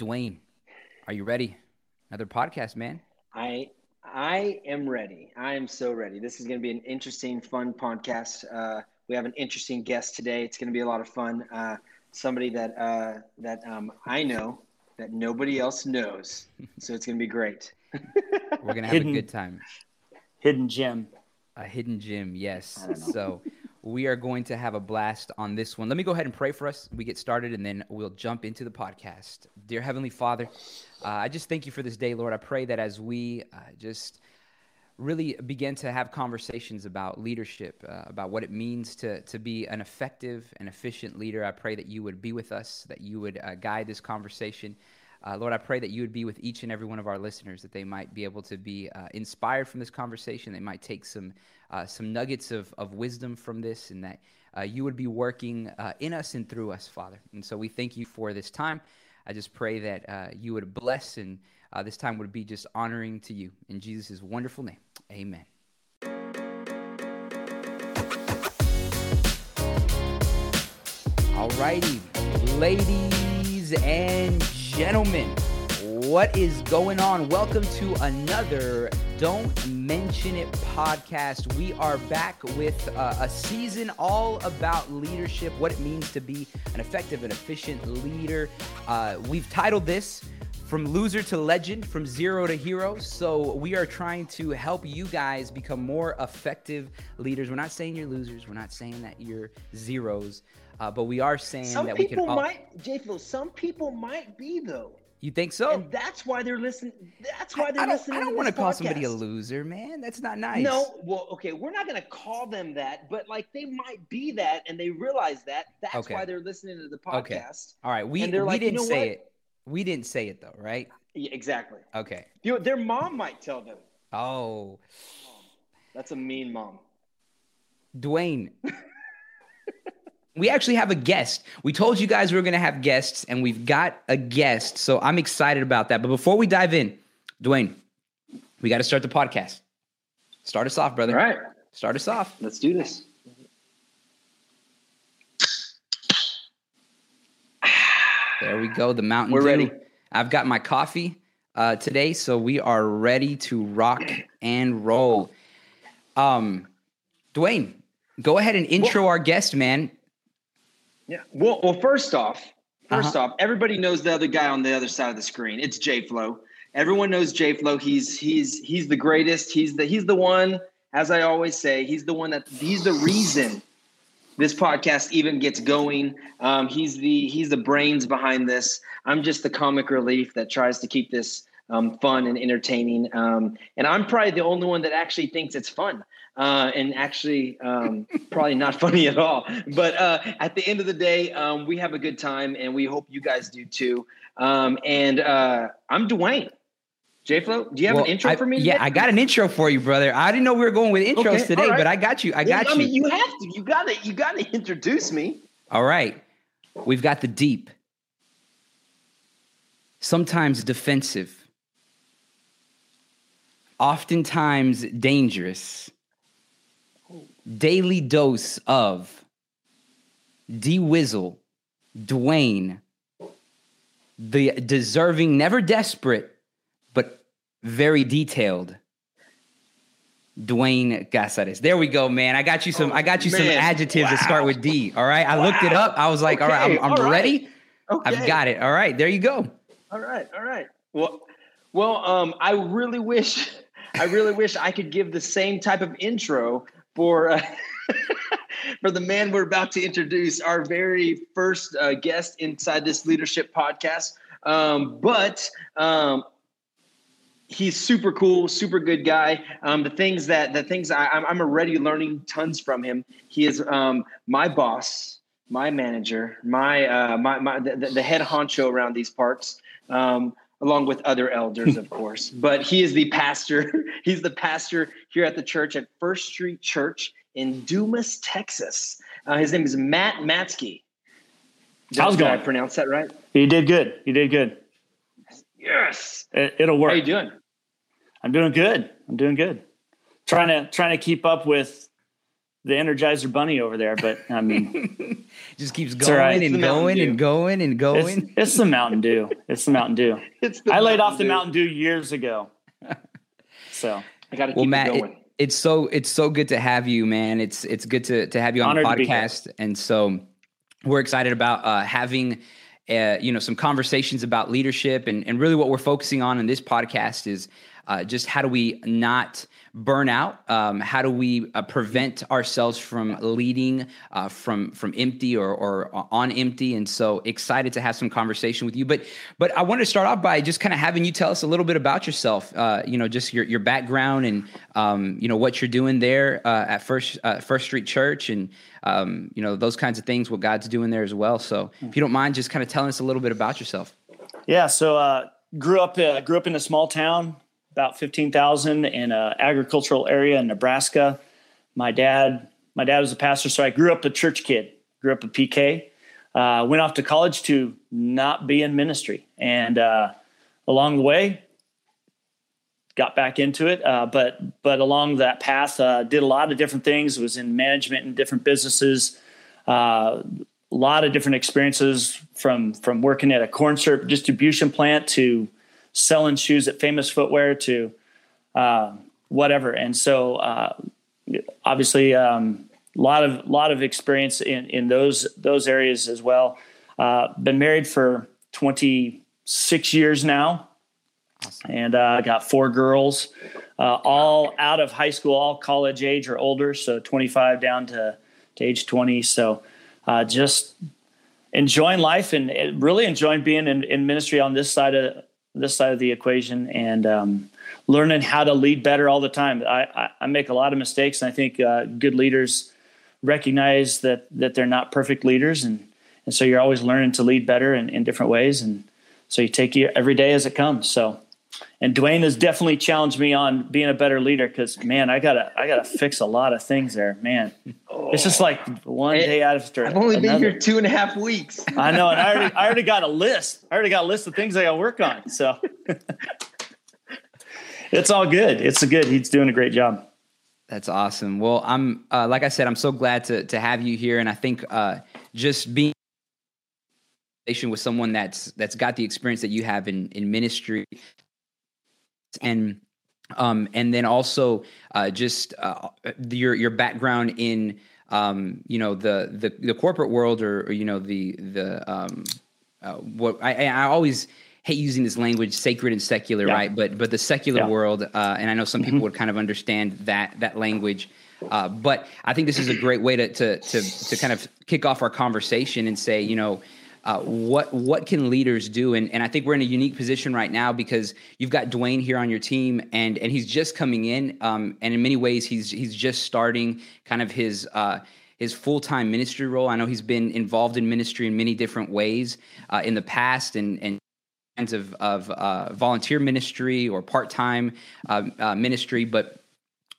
Dwayne, are you ready? Another podcast, man. I I am ready. I am so ready. This is going to be an interesting, fun podcast. Uh, we have an interesting guest today. It's going to be a lot of fun. Uh, somebody that uh, that um, I know that nobody else knows. So it's going to be great. We're going to have hidden, a good time. Hidden gem. A hidden gem, yes. So we are going to have a blast on this one. Let me go ahead and pray for us. We get started and then we'll jump into the podcast. Dear Heavenly Father, uh, I just thank you for this day, Lord. I pray that as we uh, just really begin to have conversations about leadership, uh, about what it means to, to be an effective and efficient leader, I pray that you would be with us, that you would uh, guide this conversation. Uh, Lord, I pray that you would be with each and every one of our listeners, that they might be able to be uh, inspired from this conversation. They might take some uh, some nuggets of, of wisdom from this, and that uh, you would be working uh, in us and through us, Father. And so we thank you for this time. I just pray that uh, you would bless, and this time would be just honoring to you. In Jesus' wonderful name, amen. All righty, ladies and gentlemen, what is going on? Welcome to another Don't Mention It podcast. We are back with uh, a season all about leadership, what it means to be an effective and efficient leader. Uh, we've titled this from loser to legend, from zero to hero. So we are trying to help you guys become more effective leaders. We're not saying you're losers. We're not saying that you're zeros. Uh, but we are saying some that we can. Some people might, J Flo. Some people might be though. You think so? And that's why they're listening. That's why they're I, listening. I don't want to call somebody a loser, man. That's not nice. No, well, okay, we're not going to call them that, but like they might be that, and they realize that. That's okay. why they're listening to the podcast. Okay. All right, we we like, didn't you know say what? it. We didn't say it though, right? Yeah, exactly. Okay. You know, their mom might tell them. Oh. That's a mean mom. Dwayne. we actually have a guest. We told you guys we were going to have guests, and we've got a guest. So I'm excited about that. But before we dive in, Dwayne, we got to start the podcast. Start us off, brother. All right. Start us off. Let's do this. There we go. The Mountain We're Dew. ready. I've got my coffee uh, today, so we are ready to rock and roll. Um, Dwayne, go ahead and intro well, our guest, man. Yeah. Well, well, first off, 1st uh-huh. off, everybody knows the other guy on the other side of the screen. It's J Flo. Everyone knows J Flo. He's he's he's the greatest. He's the he's the one. As I always say, he's the one that he's the reason this podcast even gets going. Um, he's the he's the brains behind this. I'm just the comic relief that tries to keep this um, fun and entertaining. Um, and I'm probably the only one that actually thinks it's fun. Uh, and actually, um, probably not funny at all. But uh, at the end of the day, um, we have a good time, and we hope you guys do too. Um, and uh, I'm Dwayne. J Flo, do you have well, an intro I, for me? Yeah, today? I got an intro for you, brother. I didn't know we were going with intros okay, today, right. but I got you. I got you. I mean, you have to. You got to. You got to introduce me. All right, we've got the deep, sometimes defensive, oftentimes dangerous, daily dose of D Wizzle, Dwayne, the deserving, never desperate, but very detailed. Dwayne Casares. There we go, man. I got you some. Oh, I got you man. some adjectives wow. that start with D. All right. I wow. looked it up. I was like, okay. all right, I'm, I'm all ready. Okay. I've got it. All right. There you go. All right. All right. Well, well, um, I really wish, I really wish I could give the same type of intro for. Uh, for the man we're about to introduce, our very first uh, guest inside this leadership podcast. Um, but um, he's super cool, super good guy. Um, the things that the things I, I'm already learning tons from him. He is um, my boss, my manager, my uh, my, my the, the, head honcho around these parts. Um, along with other elders, of course, but he is the pastor. he's the pastor here at the church at First Street Church in Dumas, Texas. Uh, his name is Matt Matsky. How's Did I pronounce that right? You did good. You did good. Yes. It, will work. How you doing? I'm doing good. I'm doing good. Trying to trying to keep up with the Energizer Bunny over there, but I mean, just keeps going right. and going and going and going. It's, it's, the Mountain Dew. It's the Mountain Dew. It's I laid off the Mountain Dew years ago. So I got to well, keep Matt, it going. It, it's so it's so good to have you, man. It's it's good to to have you on Honored the podcast, and so we're excited about uh, having. Uh, you know some conversations about leadership and, and really what we're focusing on in this podcast is uh, just how do we not burnout? Um, how do we uh, prevent ourselves from leading uh, from from empty or, or on empty? And so excited to have some conversation with you. But but I want to start off by just kind of having you tell us a little bit about yourself. Uh, you know, just your your background and um, you know what you're doing there uh, at First uh, First Street Church and um, you know those kinds of things. What God's doing there as well. So if you don't mind, just kind of telling us a little bit about yourself. Yeah. So uh, grew up grew up in a small town about 15,000 in an agricultural area in Nebraska. My dad, my dad was a pastor, so I grew up a church kid, grew up a PK. Uh, went off to college to not be in ministry. And uh, along the way, got back into it. Uh, but but along that path, uh, did a lot of different things. Was in management in different businesses. Uh, a lot of different experiences from from working at a corn syrup distribution plant to selling shoes at Famous Footwear to uh, whatever. And so, uh, obviously, a um, lot of lot of experience in in those those areas as well. Uh, been married for 26 years now, awesome. and I uh, got four girls, uh, all out of high school, all college age or older, so 25 down to to age 20. So, uh, just enjoying life and really enjoying being in, in ministry on this side of this side of the equation and um, learning how to lead better all the time. I, I, I make a lot of mistakes, and I think uh, good leaders recognize that that they're not perfect leaders, and and so you're always learning to lead better in, in different ways, and so you take every day as it comes. So. And Dwayne has definitely challenged me on being a better leader because man, I gotta I gotta fix a lot of things there, man. Oh. It's just like one day out of I've only another. been here two and a half weeks. I know, and I already I already got a list. I already got a list of things I got to work on. So it's all good. It's a good. He's doing a great job. That's awesome. Well, I'm uh, like I said, I'm so glad to to have you here, and I think uh, just being with someone that's that's got the experience that you have in in ministry and um, and then also uh, just uh, your your background in um, you know the, the the corporate world or, or you know the the um, uh, what I, I always hate using this language sacred and secular yeah. right but but the secular yeah. world uh, and I know some people mm-hmm. would kind of understand that that language uh, but I think this is a great way to to to to kind of kick off our conversation and say you know uh, what what can leaders do? And and I think we're in a unique position right now because you've got Dwayne here on your team, and and he's just coming in, um, and in many ways he's he's just starting kind of his. Uh, his full-time ministry role. I know he's been involved in ministry in many different ways uh, in the past, and and kinds of of uh, volunteer ministry or part-time uh, uh, ministry, but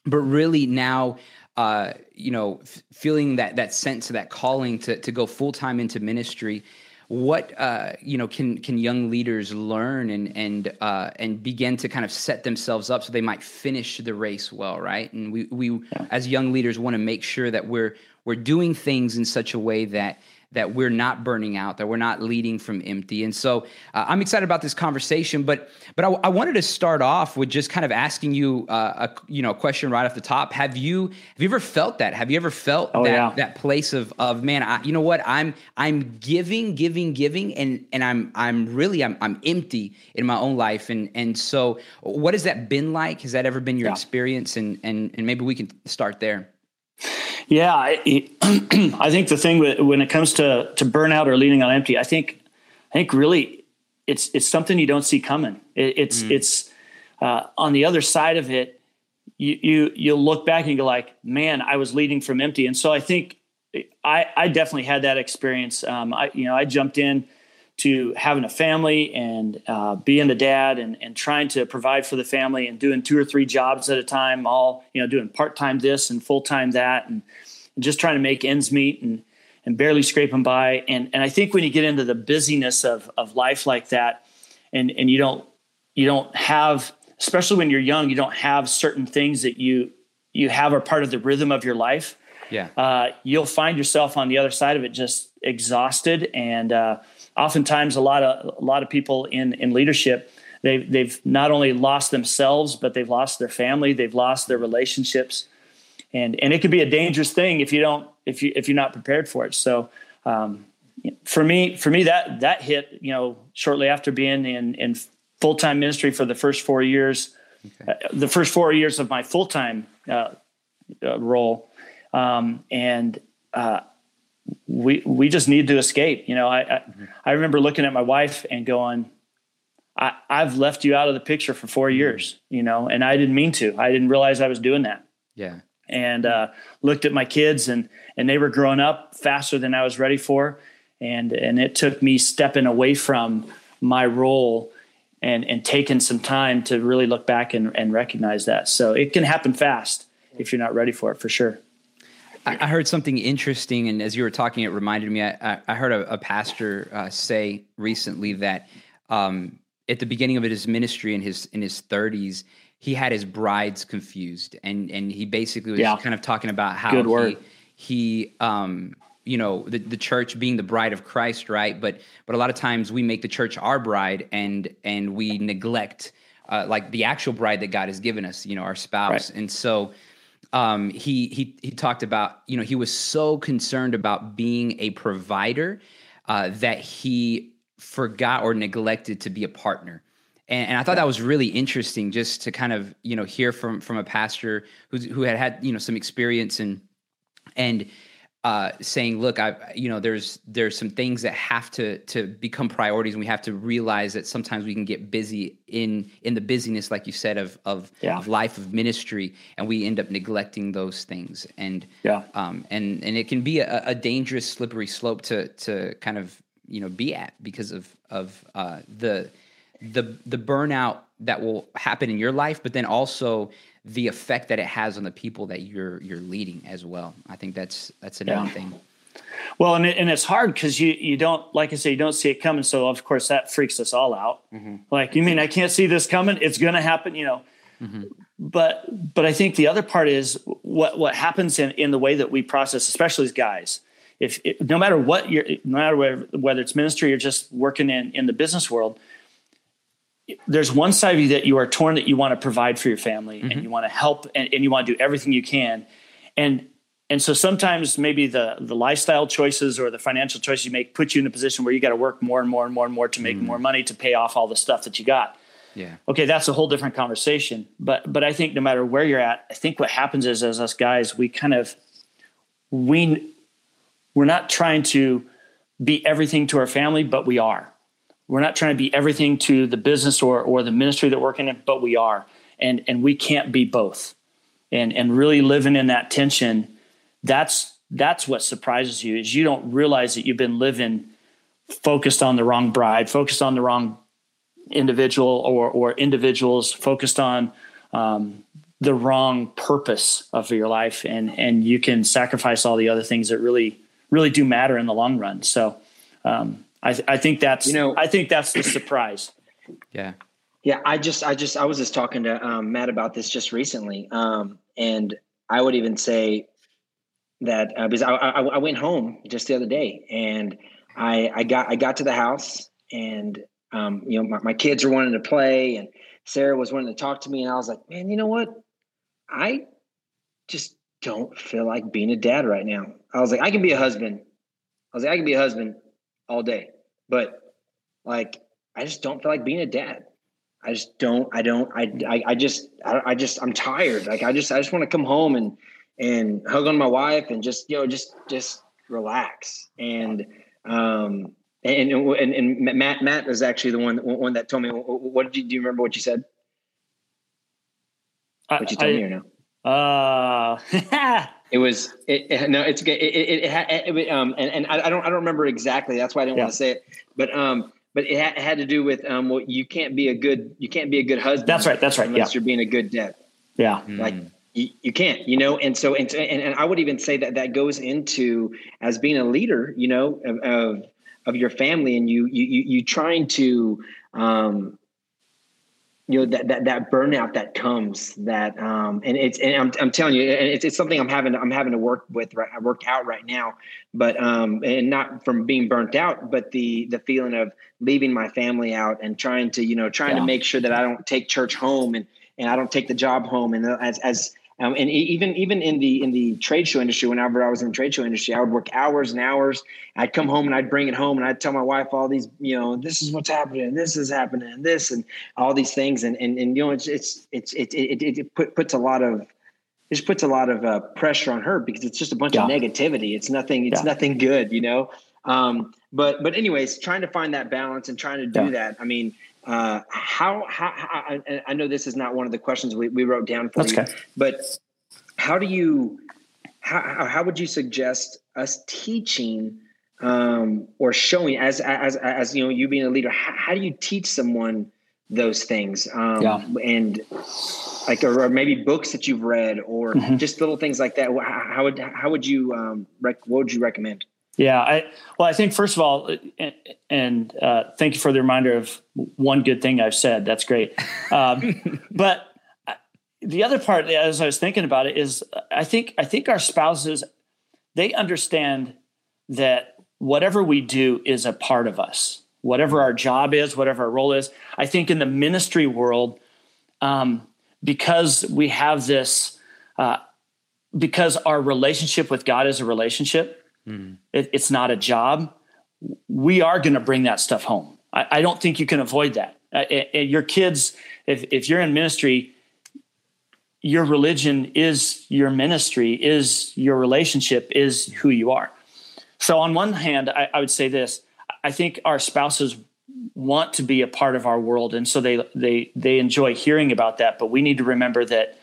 but really now uh, you know, f- feeling that that sense of that calling to to go full time into ministry what uh, you know can can young leaders learn and and uh, and begin to kind of set themselves up so they might finish the race well, right? And we we yeah. as young leaders want to make sure that we're we're doing things in such a way that that we're not burning out, that we're not leading from empty. And so uh, I'm excited about this conversation. But but I, I, wanted to start off with just kind of asking you uh, a you know question right off the top. Have you have you ever felt that? Have you ever felt oh, that yeah. that place of of man? I, you know what? I'm I'm giving, giving, giving, and and I'm I'm really I'm I'm empty in my own life. And and so what has that been like? Has that ever been your yeah. experience? And and and maybe we can start there. Yeah, I, I think the thing with, when it comes to to burnout or leaning on empty, I think I think really it's it's something you don't see coming. It, it's mm. it's uh, on the other side of it. You you you'll look back and go like, man, I was leading from empty. And so I think I I definitely had that experience. Um, I you know I jumped in to having a family and uh, being a dad and, and trying to provide for the family and doing two or three jobs at a time, all, you know, doing part-time this and full-time that and, and just trying to make ends meet and, and barely scraping by. And, and I think when you get into the busyness of, of life like that and, and you don't, you don't have, especially when you're young, you don't have certain things that you, you have are part of the rhythm of your life. yeah, uh, you'll find yourself on the other side of it just exhausted. And uh, oftentimes, a lot of a lot of people in in leadership they've they've not only lost themselves, but they've lost their family, they've lost their relationships, and and it could be a dangerous thing if you don't if you if you're not prepared for it. So. Um, for me, for me, that that hit, you know, shortly after being in in full time ministry for the first four years, okay. uh, the first four years of my full time uh, uh, role, um, and uh, we we just need to escape. You know, I I, mm-hmm. I, remember looking at my wife and going, I, I've left you out of the picture for 4 mm-hmm. years. You know, and I didn't mean to. I didn't realize I was doing that. Yeah. And uh, looked at my kids, and and they were growing up faster than I was ready for, and and it took me stepping away from my role and and taking some time to really look back and, and recognize that. So it can happen fast if you're not ready for it, for sure. I heard something interesting, and as you were talking, it reminded me. I, I heard a, a pastor uh, say recently that um, at the beginning of his ministry in his in his 30s, he had his brides confused, and and he basically was yeah. kind of talking about how he, he um, you know the, the church being the bride of christ right but but a lot of times we make the church our bride and and we neglect uh, like the actual bride that god has given us you know our spouse right. and so um, he he he talked about you know he was so concerned about being a provider uh, that he forgot or neglected to be a partner. And, and I thought that was really interesting just to kind of you know hear from from a pastor who's, who had had you know some experience and and uh, saying, "Look, I, you know, there's there's some things that have to to become priorities, and we have to realize that sometimes we can get busy in in the busyness, like you said, of of, yeah. of life of ministry, and we end up neglecting those things, and yeah, um, and and it can be a, a dangerous, slippery slope to to kind of you know be at because of of uh, the the the burnout that will happen in your life, but then also the effect that it has on the people that you're you're leading as well. I think that's that's a yeah. thing. Well, and it, and it's hard because you you don't like I say you don't see it coming. So of course that freaks us all out. Mm-hmm. Like you mean I can't see this coming? It's going to happen, you know. Mm-hmm. But but I think the other part is what what happens in in the way that we process, especially as guys. If it, no matter what you're, no matter whether, whether it's ministry or just working in in the business world, there's one side of you that you are torn that you want to provide for your family mm-hmm. and you want to help and, and, you want to do everything you can and and so sometimes maybe the the lifestyle choices or the financial choices you make put you in a position where you got to work more and more and more and more to make mm-hmm. more money to pay off all the stuff that you got yeah okay that's a whole different conversation but but i think no matter where you're at i think what happens is as us guys we kind of we we're not trying to be everything to our family but we are we're not trying to be everything to the business or or the ministry that we're in, but we are, and and we can't be both. And and really living in that tension, that's that's what surprises you is you don't realize that you've been living focused on the wrong bride, focused on the wrong individual or or individuals, focused on um, the wrong purpose of your life, and and you can sacrifice all the other things that really really do matter in the long run. So. Um, I, th- I think that's you know I think that's the surprise. Yeah. Yeah, I just I just I was just talking to um, Matt about this just recently, um, and I would even say that uh, because I, I, I went home just the other day and I I got I got to the house and um, you know my, my kids were wanting to play and Sarah was wanting to talk to me and I was like, man, you know what? I just don't feel like being a dad right now. I was like, I can be a husband. I was like, I can be a husband all day. But like, I just don't feel like being a dad. I just don't. I don't. I. I, I just. I, I just. I'm tired. Like I just. I just want to come home and and hug on my wife and just you know just just relax and um and and, and Matt Matt was actually the one one that told me what did you do you remember what you said? What you told I, me or no? Uh It was it, it, no, it's okay. It, it, it, um and, and I, don't I don't remember exactly. That's why I didn't yeah. want to say it. But um but it had, it had to do with um well you can't be a good you can't be a good husband. That's right. That's right. Unless yeah. you're being a good dad. Yeah. Like mm. you, you can't, you know, and so and, and and I would even say that that goes into as being a leader, you know, of of, of your family and you you you, you trying to um you know that, that that burnout that comes that um and it's and I'm, I'm telling you and it's, it's something I'm having I'm having to work with right I work out right now but um and not from being burnt out but the the feeling of leaving my family out and trying to you know trying yeah. to make sure that I don't take church home and and I don't take the job home and as as um, and even even in the in the trade show industry, whenever I was in the trade show industry, I would work hours and hours. I'd come home and I'd bring it home and I'd tell my wife all these, you know, this is what's happening, this is happening, and this and all these things, and and and you know, it's it's it's it it, it, it put, puts a lot of it just puts a lot of uh, pressure on her because it's just a bunch yeah. of negativity. It's nothing. It's yeah. nothing good, you know. Um, but but anyways, trying to find that balance and trying to do yeah. that. I mean, uh, how, how, how I, I, know this is not one of the questions we, we wrote down for That's you, okay. but how do you, how, how would you suggest us teaching um, or showing as, as, as, you know, you being a leader, how, how do you teach someone those things? Um, yeah. and like, or, or, maybe books that you've read or mm-hmm. just little things like that. How, would, how would you, um, rec- what would you recommend? Yeah, I well, I think first of all, and, and uh, thank you for the reminder of one good thing I've said. That's great. Um, but uh, the other part, as I was thinking about it, is I think I think our spouses they understand that whatever we do is a part of us. Whatever our job is, whatever our role is. I think in the ministry world, um, because we have this, uh, because our relationship with God is a relationship Mm. It, it's not a job. We are going to bring that stuff home. I, I, don't think you can avoid that. Uh, your kids, if, if you're in ministry, your religion is your ministry, is your relationship, is who you are. So, on one hand, I, I would say this I think our spouses want to be a part of our world and so they they they enjoy hearing about that but we need to remember that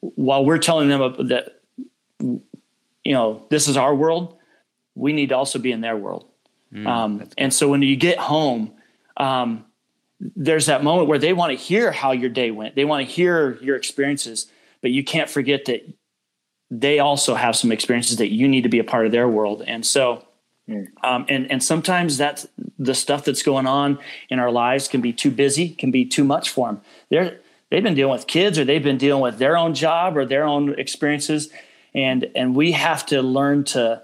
while we're telling them that you know this is our world we need to also be in their world. Mm, um, and so when you get home, um, there's that moment where they want to hear how your day went. They want to hear your experiences, but you can't forget that they also have some experiences that you need to be a part of their world. And so, mm. um, and and sometimes that's the stuff that's going on in our lives can be too busy, can be too much for them. They're they've been dealing with kids, or they've been dealing with their own job or their own experiences, and and we have to learn to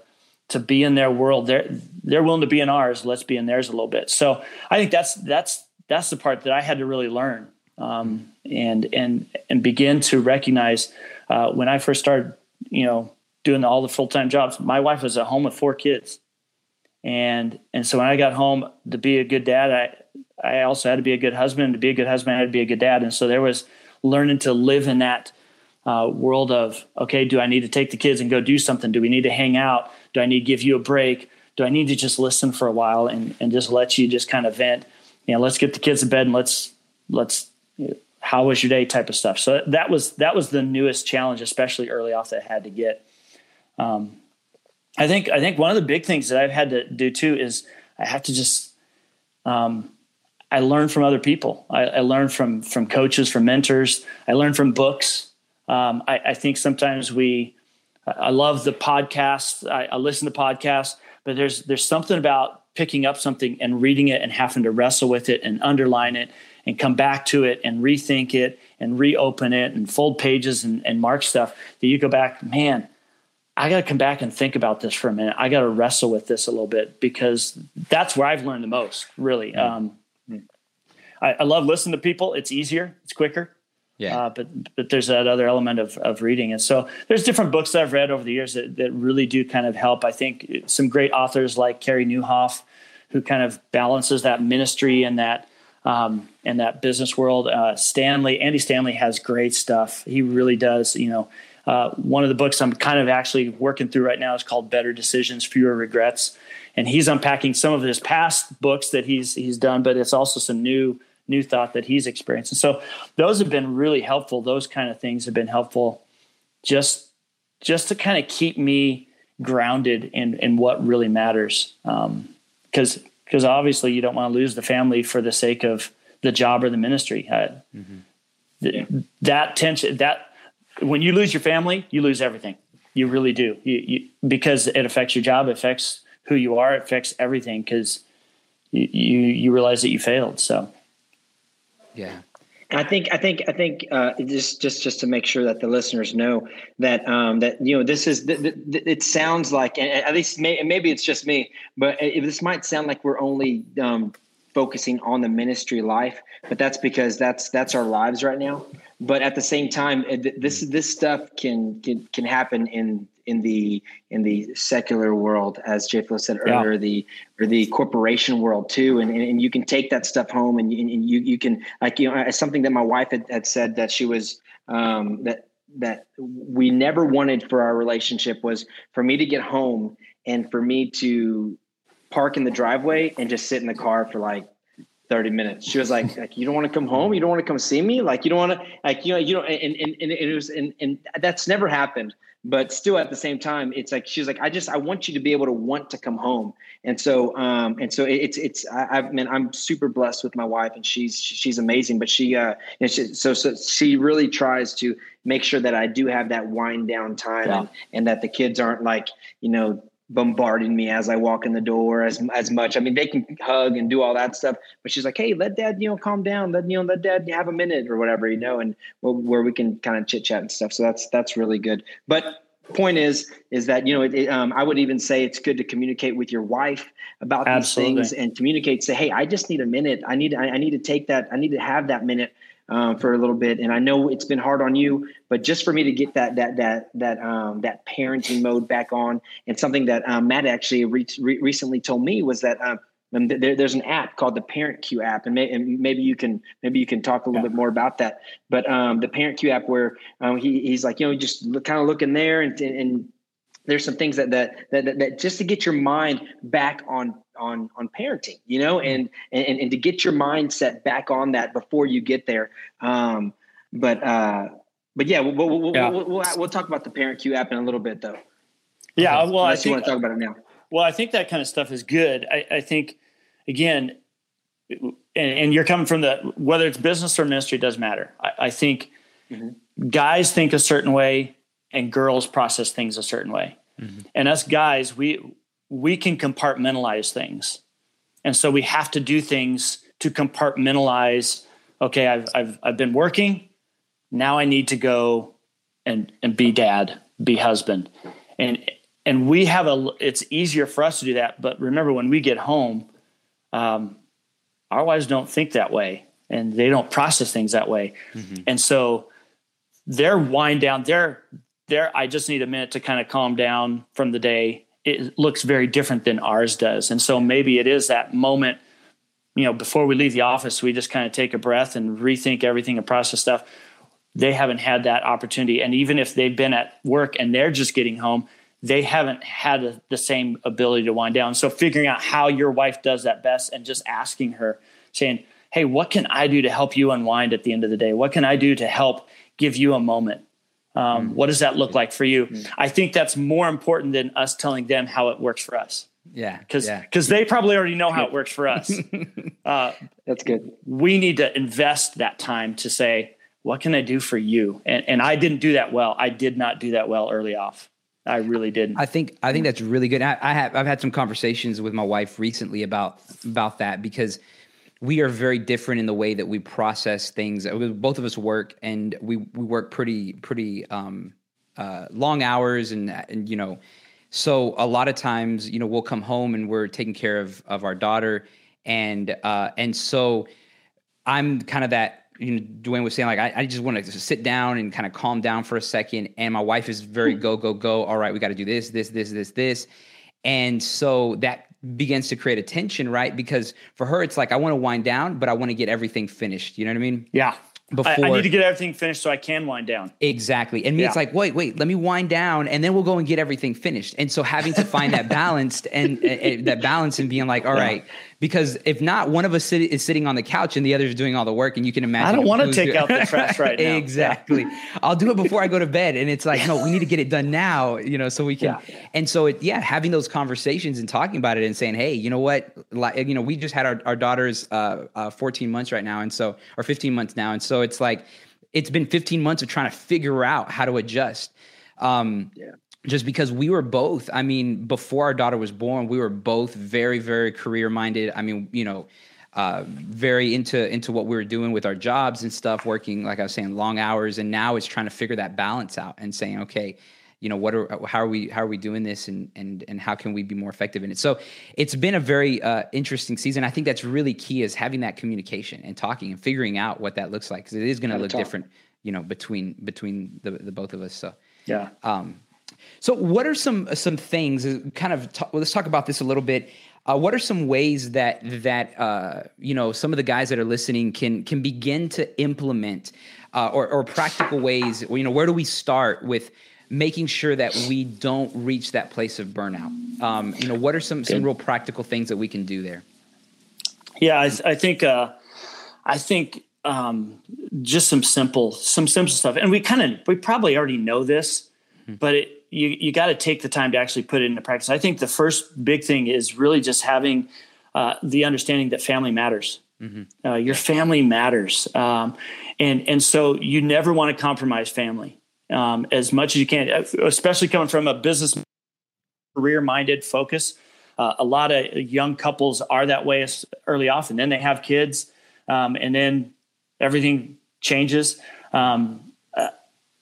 to be in their world. They're they're willing to be in ours. Let's be in theirs a little bit. So I think that's that's that's the part that I had to really learn um, and and and begin to recognize uh, when I first started, you know, doing all the full time jobs. My wife was at home with four kids, and and so when I got home to be a good dad, I I also had to be a good husband. To be a good husband, I had to be a good dad. And so there was learning to live in that uh, world of okay, do I need to take the kids and go do something? Do we need to hang out? Do I need to give you a break? Do I need to just listen for a while and, and just let you just kind of vent? You know, let's get the kids to bed and let's let's how was your day type of stuff. So that was that was the newest challenge, especially early off that I had to get. Um, I think I think one of the big things that I've had to do too is I have to just um, I learn from other people. I, I learn from from coaches, from mentors. I learn from books. Um, I, I, think sometimes we I love the podcast. I, I listen to podcasts, but there's there's something about picking up something and reading it and having to wrestle with it and underline it and come back to it and rethink it and reopen it and fold pages and, and mark stuff that you go back, man, I got to come back and think about this for a minute. I got to wrestle with this a little bit because that's where I've learned the most, really. Um, I, I, love listening to people. It's easier, it's quicker. Yeah. Uh, but but there's that other element of of reading, and so there's different books that I've read over the years that that really do kind of help. I think some great authors like Carey Nieuwhof, who kind of balances that ministry and that um, and that business world. Uh, Stanley Andy Stanley has great stuff. He really does. You know, uh, one of the books I'm kind of actually working through right now is called Better Decisions, Fewer Regrets, and he's unpacking some of his past books that he's he's done, but it's also some new new thought that he's experienced. And so those have been really helpful. Those kind of things have been helpful just just to kind of keep me grounded in in what really matters. Um, cause because obviously you don't want to lose the family for the sake of the job or the ministry. Uh, mm-hmm. th- that tension that when you lose your family, you lose everything. You really do. You, you, because it affects your job, it affects who you are, it affects everything because you, you, you realize that you failed. So yeah. I think I think I think uh, just just just to make sure that the listeners know that um, that you know this is th- it sounds like at least may, maybe it's just me, but it, this might sound like we're only um, focusing on the ministry life, but that's because that's that's our lives right now. But at the same time, this this stuff can can can happen in in the in the secular world, as J Flo said earlier, yeah. the or the corporation world too, and, and you can take that stuff home, and, and you you can like you know something that my wife had, had said that she was um, that that we never wanted for our relationship was for me to get home and for me to park in the driveway and just sit in the car for like 30 minutes. She was like, like, you don't want to come home? You don't want to come see me? Like, you don't want to, like, you know, you know, and, and, and it was, and, and that's never happened but still at the same time it's like she's like i just i want you to be able to want to come home and so um and so it's it's I, i mean i'm super blessed with my wife and she's she's amazing but she uh know, she, so so she really tries to make sure that i do have that wind down time yeah. and, and that the kids aren't like you know bombarding me as I walk in the door as as much. I mean, they can hug and do all that stuff, but she's like, "Hey, let Dad, you know, calm down. Let you know, let Dad have a minute or whatever, you know, and where we can kind of chit chat and stuff." So that's that's really good. But point is is that you know it, it, um, i would even say it's good to communicate with your wife about Absolutely. these things and communicate say hey i just need a minute i need I, I need to take that i need to have that minute um, for a little bit. And I know it's been hard on you, but just for me to get that that that that um, that parenting mode back on, and something that um, Matt actually re- re- recently told me was that. Um, there, there's an app called the Parent Cue app, and, may, and, maybe you can maybe you can talk a little yeah. bit more about that. But um, the Parent Cue app, where um, he, he's like, you know, just look, kind of looking there, and, and there's some things that, that that that just to get your mind back on on on parenting you know and and and to get your mindset back on that before you get there. Um but uh but yeah we'll we'll, yeah. we'll, we'll, we'll talk about the parent cue app in a little bit though. Yeah well Unless i think, you want to talk about it now. well i think that kind of stuff is good. I, I think again and, and, you're coming from the whether it's business or ministry doesn't matter. I, I think mm-hmm. guys think a certain way and girls process things a certain way mm-hmm. and us guys we we can compartmentalize things. And so we have to do things to compartmentalize. Okay, I've, I've, I've been working. Now I need to go and, and be dad, be husband. And, and we have a, it's easier for us to do that. But remember when we get home, um, our wives don't think that way and they don't process things that way. Mm-hmm. And so their wind down, their, their, I just need a minute to kind of calm down from the day it looks very different than ours does. And so maybe it is that moment, you know, before we leave the office, we just kind of take a breath and rethink everything and process stuff. They haven't had that opportunity. And even if they've been at work and they're just getting home, they haven't had a, the same ability to wind down. So figuring out how your wife does that best and just asking her, saying, Hey, what can I do to help you unwind at the end of the day? What can I do to help give you a moment? Um, mm What does that look like for you? mm I think that's more important than us telling them how it works for us. Yeah, because yeah. because they probably already know how it works for us. uh, that's good. We need to invest that time to say, what can I do for you? And and I didn't do that well. I did not do that well early off. I really didn't. I think I think that's really good. I, I have I've had some conversations with my wife recently about about that because we are very different in the way that we process things. Both of us work, and we we work pretty pretty um, uh, long hours, and and you know, so a lot of times, you know, we'll come home and we're taking care of of our daughter, and uh, and so I'm kind of that. You know, Dwayne was saying like I, I just want to sit down and kind of calm down for a second, and my wife is very hmm. go go go. All right, we got to do this this this this this, and so that begins to create a tension, right? Because for her, it's like, I want to wind down, but I want to get everything finished. You know what I mean? Yeah. Before I, I need to get everything finished so I can wind down. Exactly. And me, yeah. it's like, wait, wait, let me wind down and then we'll go and get everything finished. And so having to find that balanced and uh, that balance and being like, all yeah. Because if not, one of us sit, is sitting on the couch and the other is doing all the work, and you can imagine. I don't want to take out the trash right now. exactly. Yeah. I'll do it before I go to bed, and it's like, no, we need to get it done now. You know, so we can. Yeah. And so, it, yeah, having those conversations and talking about it and saying, hey, you know what, like, you know, we just had our our daughter's uh, uh, 14 months right now, and so or 15 months now, and so it's like, it's been 15 months of trying to figure out how to adjust. Um, yeah just because we were both i mean before our daughter was born we were both very very career minded i mean you know uh, very into into what we were doing with our jobs and stuff, working like I was saying, long hours, and now it's trying to figure that balance out and saying, okay, you know, what are how are we how are we doing this, and and and how can we be more effective in it? So it's been a very uh, interesting season. I think that's really key is having that communication and talking and figuring out what that looks like because it is going to look talk. different, you know, between between the the both of us. So yeah. Um, so what are some some things? Uh, kind of well, let's talk about this a little bit. Uh, what are some ways that that uh, you know some of the guys that are listening can can begin to implement uh, or, or practical ways? You know, where do we start with making sure that we don't reach that place of burnout? Um, you know, what are some some real practical things that we can do there? Yeah, I, I think uh, I think um, just some simple some simple stuff, and we kind of we probably already know this, hmm. but it, you you got to take the time to actually put it into practice. I think the first big thing is really just having uh, the understanding that family matters. Mm-hmm. Uh, your family matters, um, and and so you never want to compromise family um, as much as you can, especially coming from a business career minded focus. Uh, a lot of young couples are that way early off, and then they have kids, um, and then everything changes. Um,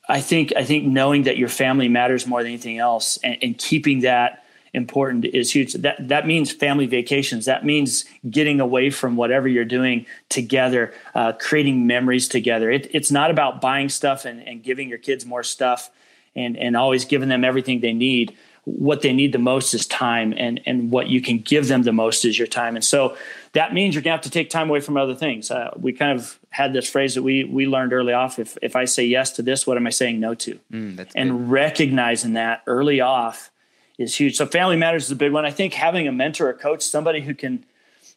I think I think knowing that your family matters more than anything else, and, and, keeping that important is huge. That that means family vacations. That means getting away from whatever you're doing together, uh, creating memories together. It, it's not about buying stuff and, and giving your kids more stuff, and and always giving them everything they need what they need the most is time and and what you can give them the most is your time. And so that means you're gonna have to take time away from other things. Uh, we kind of had this phrase that we we learned early off if if i say yes to this what am i saying no to? Mm, and good. recognizing that early off is huge. So family matters is a big one. I think having a mentor or coach somebody who can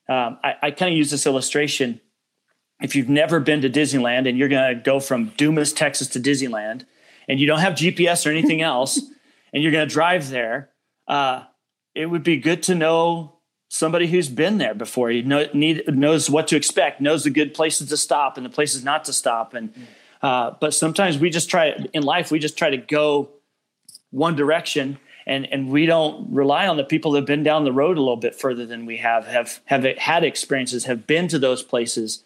um, i, I kind of use this illustration. If you've never been to disneyland and you're going to go from dumas texas to disneyland and you don't have gps or anything else and you're going to drive there, uh, it would be good to know somebody who's been there before. You know, need, knows what to expect, knows the good places to stop and the places not to stop. And uh, but sometimes we just try in life. We just try to go one direction, and and we don't rely on the people that have been down the road a little bit further than we have have have had experiences, have been to those places.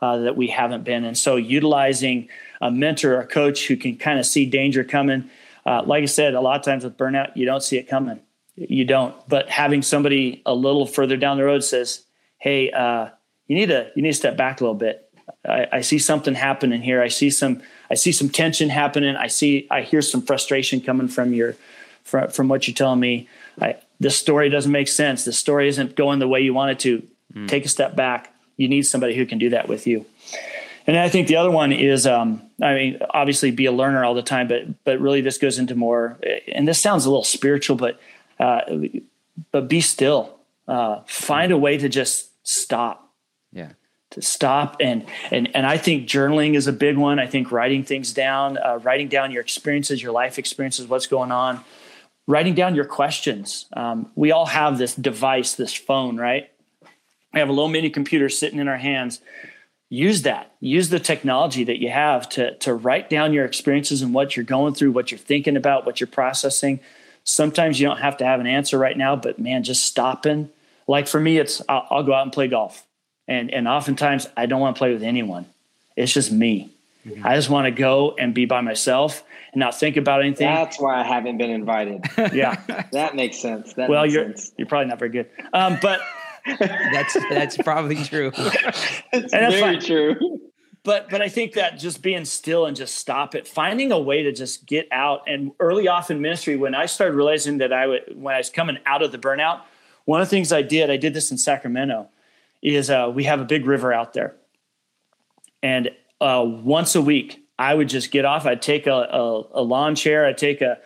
Uh, that we haven't been, and so utilizing a mentor or a coach who can kind of see danger coming, uh, like I said, a lot of times with burnout, you don't see it coming. You don't. But having somebody a little further down the road says, "Hey, uh, you need to you need to step back a little bit. I, I see something happening here. I see some I see some tension happening. I see I hear some frustration coming from your from, from what you're telling me. I, this story doesn't make sense. This story isn't going the way you want it to. Mm. Take a step back. You need somebody who can do that with you. And I think the other one is, um, I mean, obviously be a learner all the time, but but really this goes into more. And this sounds a little spiritual, but uh, but be still. Uh, find a way to just stop. Yeah. To stop and and and I think journaling is a big one. I think writing things down, uh, writing down your experiences, your life experiences, what's going on, writing down your questions. Um, we all have this device, this phone, right? We have a little mini computer sitting in our hands use that. Use the technology that you have to to write down your experiences and what you're going through what you're thinking about what you're processing. Sometimes you don't have to have an answer right now but man just stopping. Like for me it's i'll, I'll go out and play golf. And and oftentimes i don't want to play with anyone. It's just me. Mm-hmm. i just want to go and be by myself and not think about anything. That's why i haven't been invited. Yeah. That makes sense. That well makes you're sense. you're probably not very good. Um, but that's that's probably true. It's very fine. true. But but I think that just being still and just stop it, finding a way to just get out. And early off in ministry, when I started realizing that I would when I was coming out of the burnout, one of the things I did, I did this in Sacramento, is uh, we have a big river out there, and uh, once a week I would just get off. I'd take a, a, a lawn chair. I'd take a,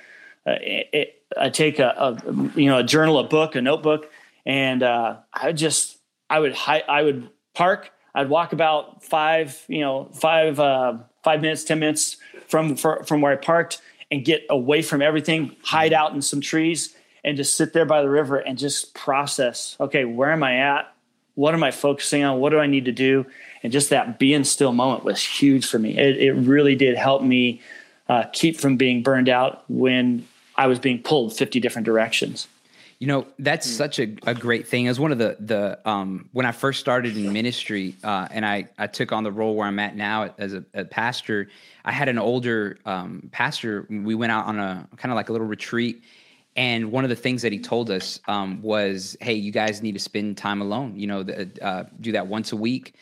a, a take a, a, you know a journal, a book, a notebook, and uh, I just I would hi- I would park. I'd walk about five you know five uh, five minutes ten minutes from from where I parked and get away from everything, hide out in some trees, and just sit there by the river and just process. Okay, where am I at? What am I focusing on? What do I need to do? And just that being still moment was huge for me. It, it really did help me uh, keep from being burned out when I was being pulled 50 different directions. You know, that's mm. such a, a great thing. It was one of the the um, when I first started in ministry, uh, and I I took on the role where I'm at now as a, a pastor. I had an older um, pastor. We went out on a kind of like a little retreat, and one of the things that he told us um, was, "Hey, you guys need to spend time alone. You know, the, uh, do that once a week."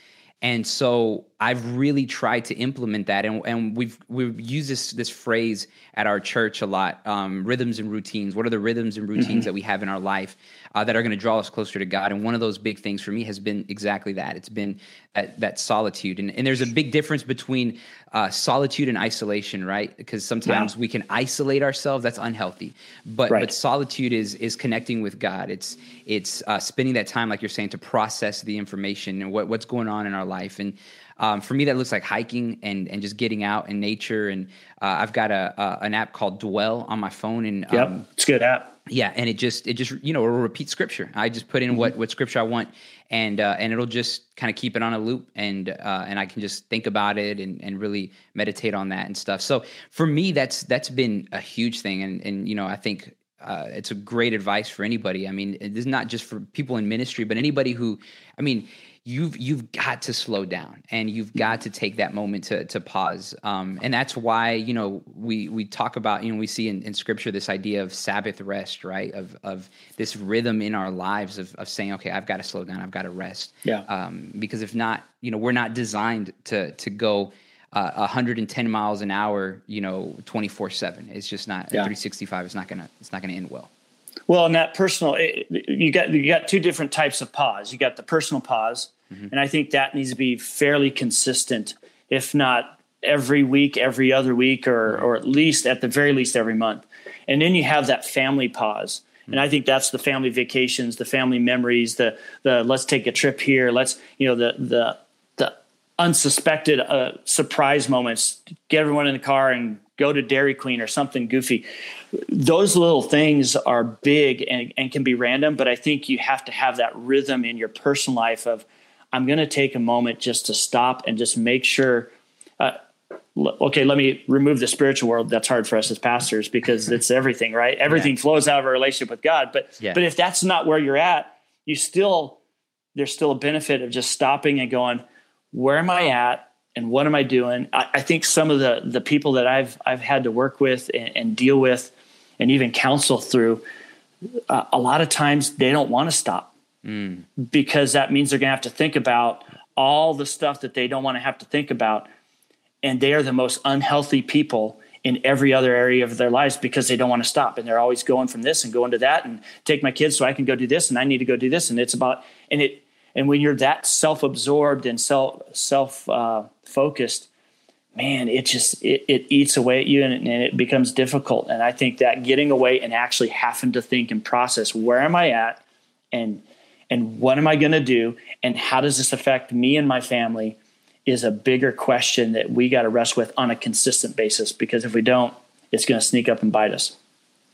And so I've really tried to implement that, and, and we've we've used this this phrase at our church a lot: um, rhythms and routines. What are the rhythms and routines mm-hmm. that we have in our life uh, that are going to draw us closer to God? And one of those big things for me has been exactly that. It's been that, that solitude, and and there's a big difference between uh, solitude and isolation, right? Because sometimes yeah. we can isolate ourselves. That's unhealthy. But right. but solitude is is connecting with God. It's it's uh, spending that time, like you're saying, to process the information and what, what's going on in our life. And um, for me, that looks like hiking and and just getting out in nature. And uh, I've got a, a, an app called Dwell on my phone, and yep, um, it's a good app. Yeah, and it just it just you know it'll repeat scripture. I just put in mm-hmm. what what scripture I want, and uh, and it'll just kind of keep it on a loop, and uh, and I can just think about it and and really meditate on that and stuff. So for me, that's that's been a huge thing, and and you know I think uh, it's a great advice for anybody. I mean, it is not just for people in ministry, but anybody who, I mean, you've you've got to slow down and you've got to take that moment to to pause. Um, and that's why you know we we talk about you know we see in, in scripture this idea of sabbath rest right? Of of this rhythm in our lives of, of saying okay i've got to slow down. I've got to rest. Yeah. Um, because if not you know we're not designed to to go uh, 110 miles an hour you know 24 7 it's just not yeah. 365 it's not gonna it's not gonna end well. Well, and that personal, it, you got you got two different types of pause. You got the personal pause, Mm-hmm. And I think that needs to be fairly consistent, if not every week, every other week, or, or at least at the very least every month. And then you have that family pause. Mm-hmm. And I think that's the family vacations, the family memories, the the let's take a trip here, let's you know the the the unsuspected uh, surprise moments. Get everyone in the car and go to Dairy Queen or something goofy. Those little things are big and, and can be random, but I think you have to have that rhythm in your personal life of I'm going to take a moment just to stop and just make sure. Uh, okay, let me remove the spiritual world. That's hard for us as pastors because it's everything, right? Everything yeah. flows out of a relationship with God. But yeah. but if that's not where you're at, you still there's still a benefit of just stopping and going, where am I at? And what am I doing? I, I think some of the the people that I've I've had to work with and, and deal with, and even counsel through, uh, a lot of times they don't want to stop because that means they're going to have to think about all the stuff that they don't want to have to think about. And they are the most unhealthy people in every other area of their lives because they don't want to stop. And they're always going from this and going to that and take my kids so I can go do this and I need to go do this. And it's about, and it, and when you're that self-absorbed and self self uh, focused, man, it just it, it, eats away at you and, and, it becomes difficult. And I think that getting away and actually having to think and process where am I at, and and what am I going to do and how does this affect me and my family is a bigger question that we got to wrestle with on a consistent basis because if we don't, it's going to sneak up and bite us.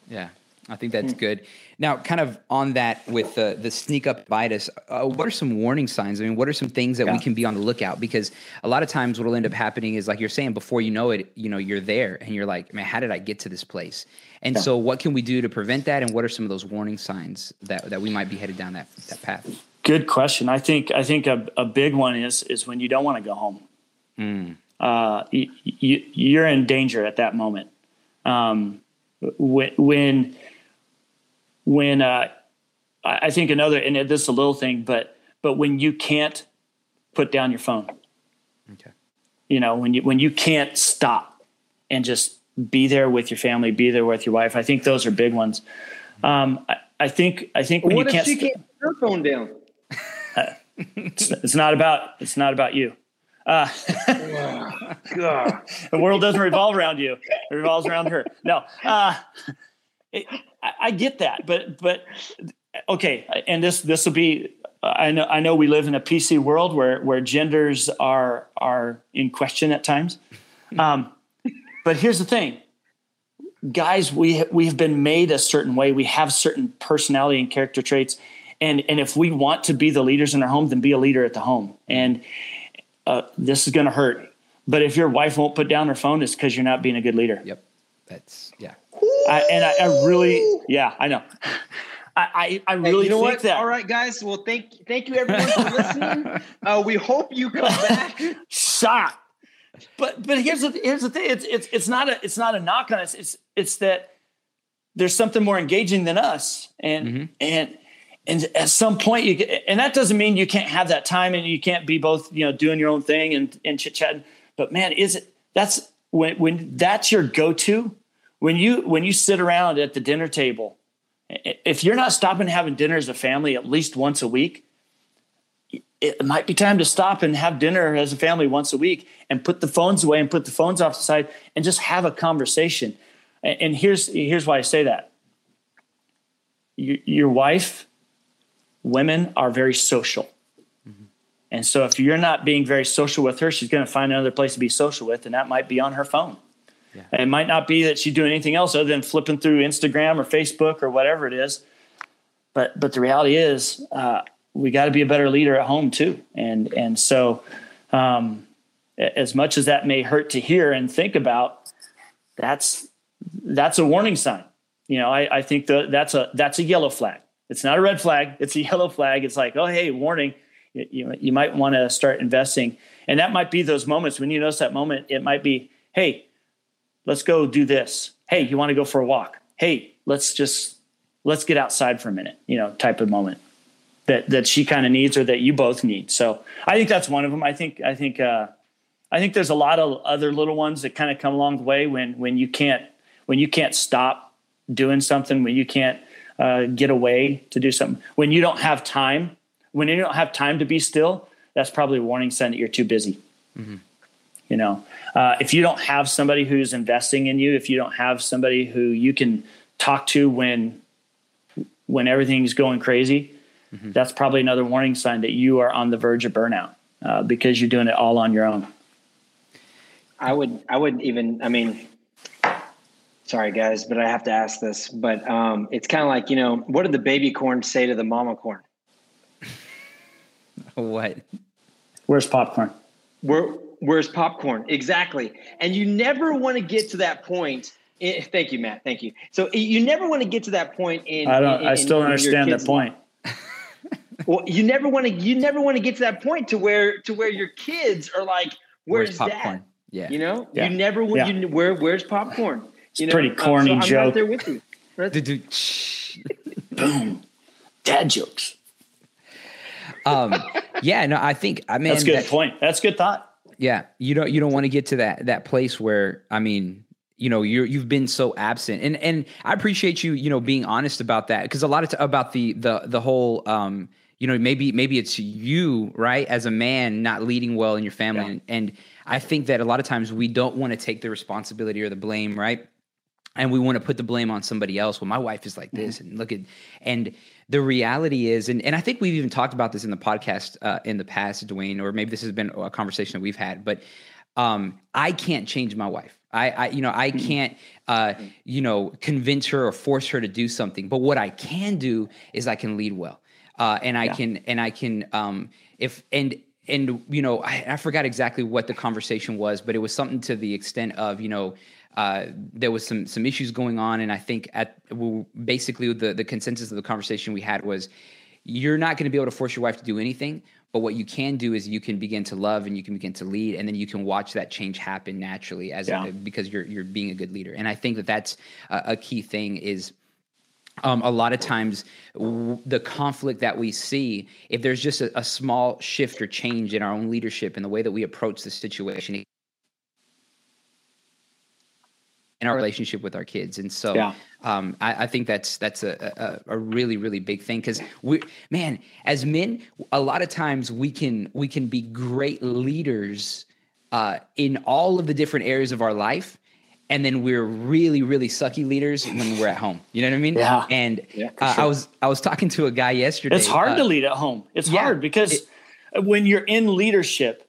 Yeah, I think that's mm. good. Now, kind of on that with the the sneak up bite us, uh, what are some warning signs? I mean, what are some things that yeah. we can be on the lookout? Because a lot of times, what will end up happening is, like you're saying, before you know it, you know, you're there, and you're like, man, how did I get to this place? And yeah. so, what can we do to prevent that? And what are some of those warning signs that, that we might be headed down that, that path? Good question. I think I think a, a big one is is when you don't want to go home. Mm. Uh, you, you're in danger at that moment. Um, when when uh, I think another and this is a little thing, but but when you can't put down your phone. Okay. You know when you when you can't stop and just be there with your family, be there with your wife. I think those are big ones. Um, I, I, think I think when what you can't, she can't put her phone down. Uh, it's, it's, not about it's not about you. Uh, the world doesn't revolve around you; it revolves around her. No, uh, it, I, I get that, but but okay, and this this will be. I know I know we live in a PC world where where genders are are in question at times. Um, but here's the thing. Guys we we have been made a certain way. We have certain personality and character traits. And and if we want to be the leaders in our home then be a leader at the home. And uh, this is going to hurt. But if your wife won't put down her phone it's because you're not being a good leader. Yep. That's yeah I, and I, I, really yeah i know I, I, I really hey, you know think what? that. All right, guys. Well, thank thank you everyone for listening. Uh, we hope you come back. Shot. But but here's the here's the thing. It's it's it's not a it's not a knock on us. It's it's that there's something more engaging than us, and mm-hmm. and and at some point you get, and that doesn't mean you can't have that time and you can't be both you know doing your own thing and and chit chatting. But man, is it that's when when that's your go to when you when you sit around at the dinner table if you're not stopping having dinner as a family at least once a week it might be time to stop and have dinner as a family once a week and put the phones away and put the phones off the side and just have a conversation. And here's here's why i say that. Your wife women are very social. Mm-hmm. and so if you're not being very social with her she's going to find another place to be social with and that might be on her phone yeah. It might not be that she's doing anything else other than flipping through Instagram or Facebook or whatever it is. But but the reality is, uh, we got to be a better leader at home too. And and so, um, as much as that may hurt to hear and think about, that's that's a warning sign. You know, I, I think that that's a that's a yellow flag. It's not a red flag. It's a yellow flag. It's like, oh hey, warning. You, you, you might want to start investing, and that might be those moments when you notice that moment. It might be, hey, let's go do this. Hey, you want to go for a walk? Hey, let's just let's get outside for a minute, you know, type of moment that that she kind of needs or that you both need. So I think that's one of them. I think I think uh, I think there's a lot of other little ones that kind of come along the way when when you can't when you can't stop doing something when you can't uh, get away to do something when you don't have time when you don't have time to be still. That's probably a warning sign that you're too busy. Mm-hmm. You know, uh, if you don't have somebody who's investing in you, if you don't have somebody who you can talk to when when everything's going crazy, mm-hmm. that's probably another warning sign that you are on the verge of burnout uh, because you're doing it all on your own. I would, I would even, I mean, sorry guys, but I have to ask this. But um, it's kind of like you know, what did the baby corn say to the mama corn? what? Where's popcorn? Where Where's popcorn? Exactly. And you never want to get to that point. In, thank you, Matt. Thank you. So you never want to get to that point in. I don't. In, I still don't understand that point. well, you never want to. You never want to get to that point to where to where your kids are like, "Where's, where's popcorn?" Dad? Yeah. You know, yeah. you never. Yeah. You where? Where's popcorn? It's you know? pretty corny uh, so joke. I'm right there with you. Right Boom. Dad jokes. Um. Yeah. No. I think. I mean. That's good that, point. That's good thought. Yeah, you don't you don't want to get to that that place where I mean, you know, you're you've been so absent, and and I appreciate you, you know, being honest about that because a lot of t- about the the the whole, um, you know, maybe maybe it's you right as a man not leading well in your family, yeah. and, and I think that a lot of times we don't want to take the responsibility or the blame, right? and we want to put the blame on somebody else. Well, my wife is like this, mm-hmm. and look at and the reality is, and, and I think we've even talked about this in the podcast uh, in the past, Dwayne, or maybe this has been a conversation that we've had, but um, I can't change my wife. I, I you know, I mm-hmm. can't, uh, you know, convince her or force her to do something. But what I can do is I can lead well, uh, and I yeah. can, and I can, um, if and and you know, I, I forgot exactly what the conversation was, but it was something to the extent of, you know, uh, there was some some issues going on, and I think at well, basically the the consensus of the conversation we had was you're not going to be able to force your wife to do anything, but what you can do is you can begin to love and you can begin to lead, and then you can watch that change happen naturally as yeah. a, because you're you're being a good leader. And I think that that's a, a key thing is. Um, a lot of times, w- the conflict that we see, if there's just a, a small shift or change in our own leadership and the way that we approach the situation, in our relationship with our kids. And so yeah. um, I, I, think that's that's a, a, a really really big thing because we man as men a lot of times we can we can be great leaders uh, in all of the different areas of our life. And then we're really, really sucky leaders when we're at home. You know what I mean? Yeah. And yeah, uh, sure. I was I was talking to a guy yesterday. It's hard uh, to lead at home. It's yeah, hard because it, when you're in leadership,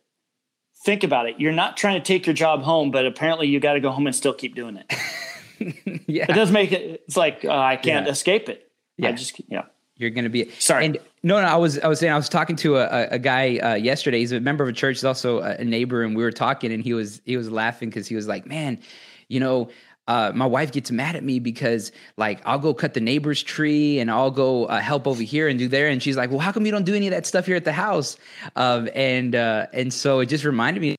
think about it. You're not trying to take your job home, but apparently you got to go home and still keep doing it. yeah. It does make it, it's like, uh, I can't yeah. escape it. Yeah. I just, yeah. You're going to be sorry. And no, no, I was, I was saying, I was talking to a, a guy uh, yesterday. He's a member of a church. He's also a neighbor. And we were talking and he was, he was laughing because he was like, man, you know, uh, my wife gets mad at me because like I'll go cut the neighbor's tree and I'll go uh, help over here and do there, and she's like, "Well, how come you don't do any of that stuff here at the house?" Um, and uh, and so it just reminded me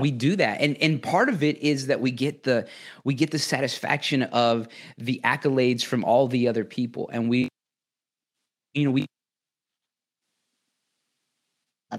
we do that. And and part of it is that we get the we get the satisfaction of the accolades from all the other people. And we you know we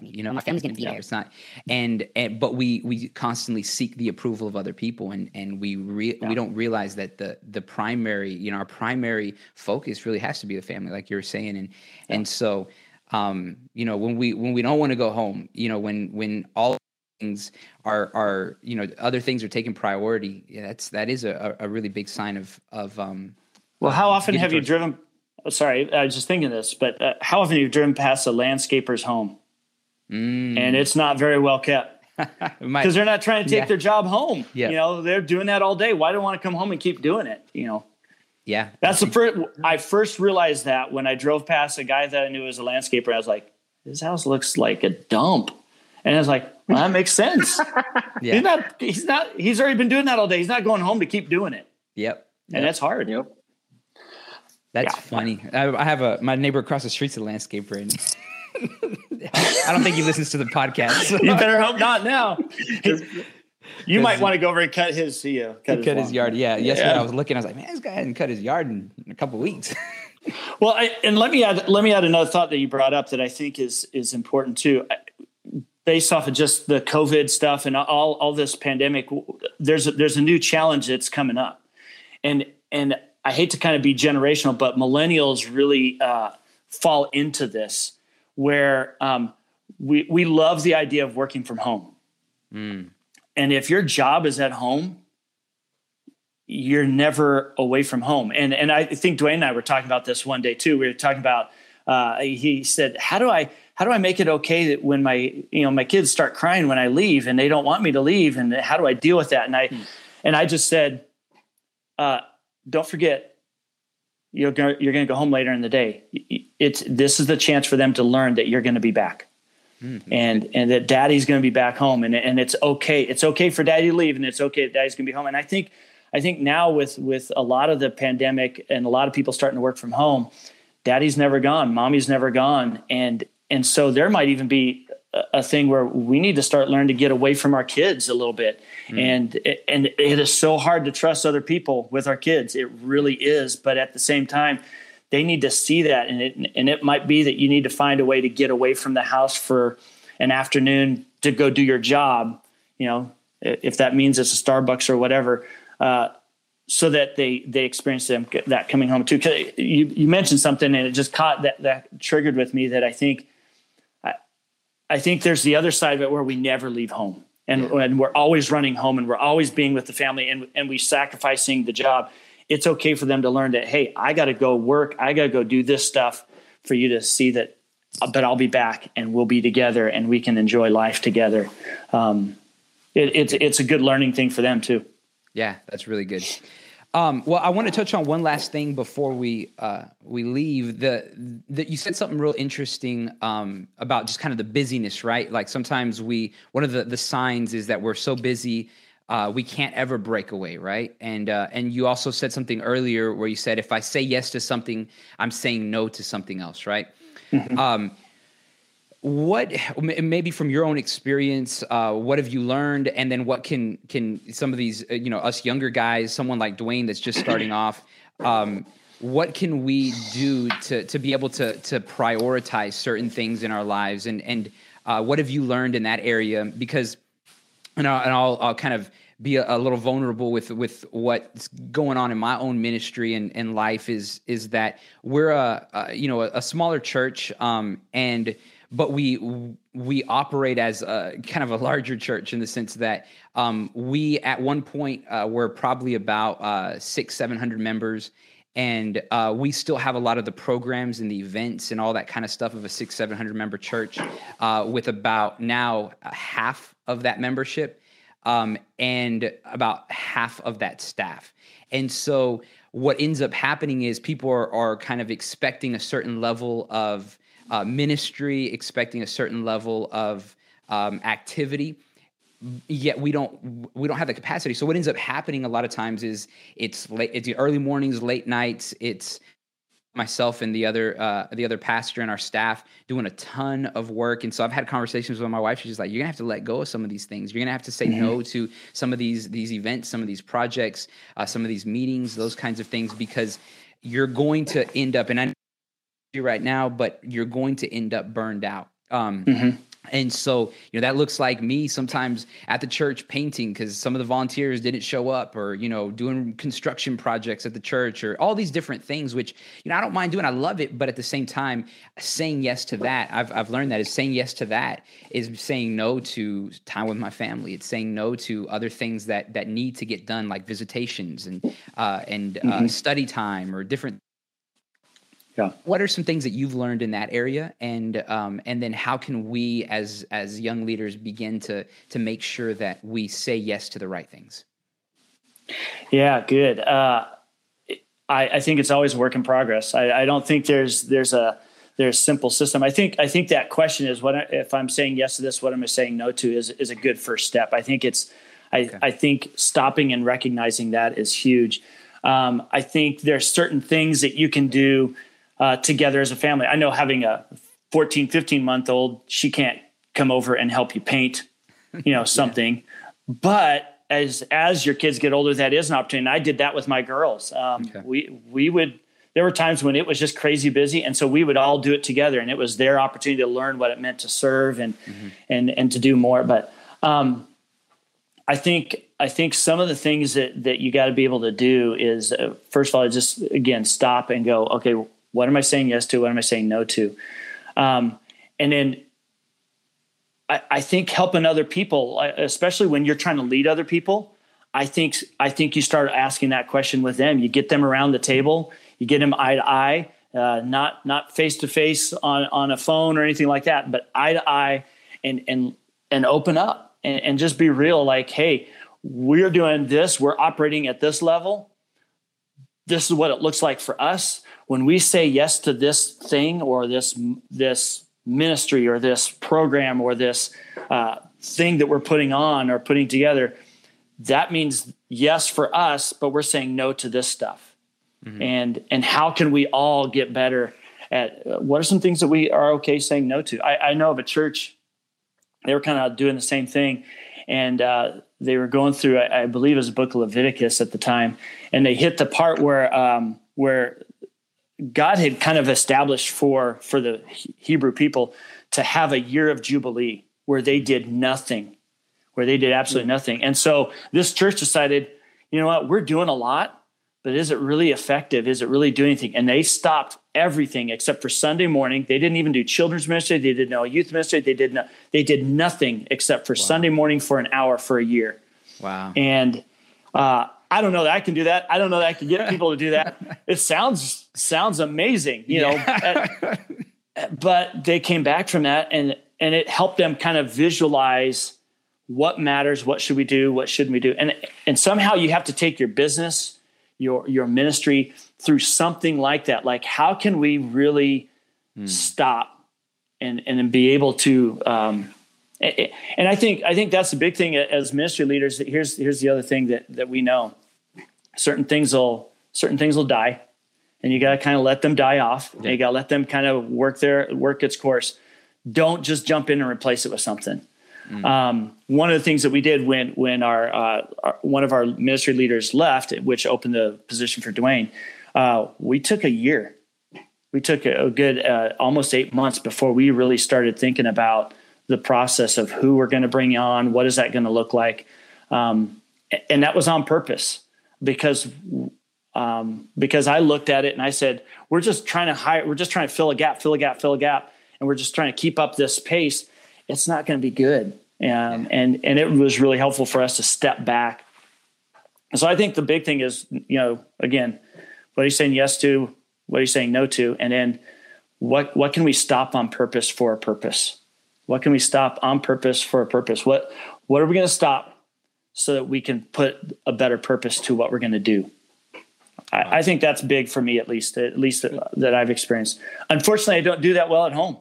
you know, my family's gonna be there. It's not, and, and but we we constantly seek the approval of other people, and and we re, yeah. we don't realize that the the primary, you know, our primary focus really has to be the family, like you were saying, and yeah. and so, um, you know, when we when we don't want to go home, you know, when when all things are are you know other things are taking priority, yeah, that's that is a a really big sign of of um. Well, how often have you driven? Oh, sorry, I was just thinking this, but uh, how often have you driven past a landscaper's home? Mm. and it's not very well kept because they're not trying to take yeah. their job home. Yeah. You know, they're doing that all day. Why do not want to come home and keep doing it? You know. Yeah. That's the first I first realized that when I drove past a guy that I knew was a landscaper. I was like, his house looks like a dump. And I was like, well, that makes sense. yeah. He's not he's not he's already been doing that all day. He's not going home to keep doing it. Yep. And yep. that's hard. Yep. That's yeah. funny. I, I, have a my neighbor across the street's a landscaper and I don't think he listens to the podcast. you better hope not now. You might want to go over and cut his, uh, cut, his, cut his, yard. Yeah. Yesterday yeah. I was looking, I was like, man, this guy hadn't cut his yard in, in a couple weeks. well, I, and let me add, let me add another thought that you brought up that I think is, is important too. Based off of just the COVID stuff and all, all this pandemic, there's a, there's a new challenge that's coming up. And, and I hate to kind of be generational, but millennials really uh, fall into this where um, we we love the idea of working from home. Mm. And if your job is at home, you're never away from home. And and I think Dwayne and I were talking about this one day too. We were talking about uh, he said, "How do I how do I make it okay that when my you know my kids start crying when I leave and they don't want me to leave and how do I deal with that?" And I mm. and I just said, uh, "Don't forget you're going you're going to go home later in the day. It's this is the chance for them to learn that you're going to be back, mm-hmm. and and that daddy's going to be back home, and and it's okay. It's okay for daddy to leave, and it's okay that daddy's going to be home. And I think I think now with with a lot of the pandemic and a lot of people starting to work from home, daddy's never gone, mommy's never gone, and and so there might even be a thing where we need to start learning to get away from our kids a little bit mm. and and it is so hard to trust other people with our kids it really is but at the same time they need to see that and it and it might be that you need to find a way to get away from the house for an afternoon to go do your job you know if that means it's a starbucks or whatever uh, so that they they experience them that coming home too you, you mentioned something and it just caught that that triggered with me that i think I think there's the other side of it where we never leave home and, yeah. and we're always running home and we're always being with the family and, and we sacrificing the job. It's okay for them to learn that, hey, I got to go work. I got to go do this stuff for you to see that, but I'll be back and we'll be together and we can enjoy life together. Um, it, it's, it's a good learning thing for them too. Yeah, that's really good. Um, well, I want to touch on one last thing before we uh, we leave. The that you said something real interesting um, about just kind of the busyness, right? Like sometimes we one of the the signs is that we're so busy uh, we can't ever break away, right? And uh, and you also said something earlier where you said if I say yes to something, I'm saying no to something else, right? Mm-hmm. Um, what maybe from your own experience uh, what have you learned and then what can can some of these uh, you know us younger guys someone like dwayne that's just starting off um, what can we do to to be able to to prioritize certain things in our lives and and uh, what have you learned in that area because and I'll, and I'll, I'll kind of be a, a, little vulnerable with with what's going on in my own ministry and, and life is is that we're a, a you know a, a smaller church um, and but we we operate as a kind of a larger church in the sense that um, we at one point uh, were probably about uh, six seven hundred members and uh, we still have a lot of the programs and the events and all that kind of stuff of a six seven hundred member church uh, with about now half of that membership um, and about half of that staff and so what ends up happening is people are, are kind of expecting a certain level of uh, ministry, expecting a certain level of um, activity. Yet we don't we don't have the capacity. So what ends up happening a lot of times is it's late it's early mornings late nights. It's myself and the other uh, the other pastor and our staff doing a ton of work. And so i've had conversations with my wife. She's like you're gonna have to let go of some of these things. You're gonna have to say mm-hmm. no to some of these these events some of these projects uh, some of these meetings those kinds of things because you're going to end up and i you right now but you're going to end up burned out. Um, mm-hmm. And so, you know, that looks like me sometimes at the church painting because some of the volunteers didn't show up, or, you know, doing construction projects at the church, or all these different things, which, you know, I don't mind doing. I love it. But at the same time, saying yes to that, I've, I've learned that is saying yes to that is saying no to time with my family. It's saying no to other things that that need to get done, like visitations and, uh, and uh, mm-hmm. uh, study time or different yeah. What are some things that you've learned in that area, and um, and then how can we, as as young leaders, begin to to make sure that we say yes to the right things? Yeah, good. Uh, I, I think it's always a work in progress. I, I don't think there's there's a there's simple system. I think I think that question is what if I'm saying yes to this, what am I saying no to is is a good first step. I think it's I, okay. I think stopping and recognizing that is huge. Um, I think there's certain things that you can do uh, together as a family. I know having a 14, 15 month old, she can't come over and help you paint, you know, something. yeah. But as as your kids get older, that is an opportunity. And I did that with my girls. Um, okay. We we would. There were times when it was just crazy busy, and so we would all do it together, and it was their opportunity to learn what it meant to serve and mm-hmm. and and to do more. But um, I think I think some of the things that that you got to be able to do is uh, first of all, just again stop and go. Okay, what am I saying yes to? What am I saying no to? Um, and then I, I, think helping other people, especially when you're trying to lead other people, I think I think you start asking that question with them. You get them around the table, you get them eye to eye, uh, not not face to face on on a phone or anything like that, but eye to eye, and and and open up and, and just be real. Like, hey, we're doing this. We're operating at this level. This is what it looks like for us when we say yes to this thing or this this ministry or this program or this uh, thing that we're putting on or putting together, that means yes for us, but we're saying no to this stuff. Mm-hmm. And and how can we all get better at uh, what are some things that we are okay saying no to? I, I know of a church, they were kind of doing the same thing, and uh, they were going through, I, I, believe, it was a book of Leviticus at the time, and they hit the part where um, where God had kind of established for for the Hebrew people to have a year of jubilee where they did nothing, where they did absolutely nothing. And so this church decided, you know what, we're doing a lot, but is it really effective? Is it really doing anything? And they stopped everything except for Sunday morning. They didn't even do children's ministry. They did no youth ministry. They did no, they did nothing except for wow. Sunday morning for an hour for a year. Wow. And uh, I don't know that I can do that. I don't know that I can get people to do that. It sounds sounds amazing, you know. but they came back from that and and it helped them kind of visualize what matters, what should we do, what shouldn't we do. And and somehow you have to take your business, your your ministry through something like that. Like how can we really mm. stop and and be able to um, and I think I think that's the big thing as ministry leaders. Here's here's the other thing that that we know: certain things will certain things will die, and you got to kind of let them die off. Yeah. You got to let them kind of work their work its course. Don't just jump in and replace it with something. Mm. Um, one of the things that we did when when our, uh, our, one of our ministry leaders left, which opened the position for Dwayne, uh, we took a year. We took a, a good uh, almost eight months before we really started thinking about the process of who we're going to bring on, what is that going to look like, um, and that was on purpose because um, because I looked at it and I said, we're just trying to hire, we're just trying to fill a gap, fill a gap, fill a gap, and we're just trying to keep up this pace. It's not going to be good, and and and it was really helpful for us to step back. So I think the big thing is, you know, again, what are you saying yes to? What are you saying no to? And then what what can we stop on purpose for a purpose? What can we stop on purpose for a purpose? What what are we going to stop so that we can put a better purpose to what we're going to do? I, I, think that's big for me, at least, at least that, that I've experienced. Unfortunately, I don't do that well at home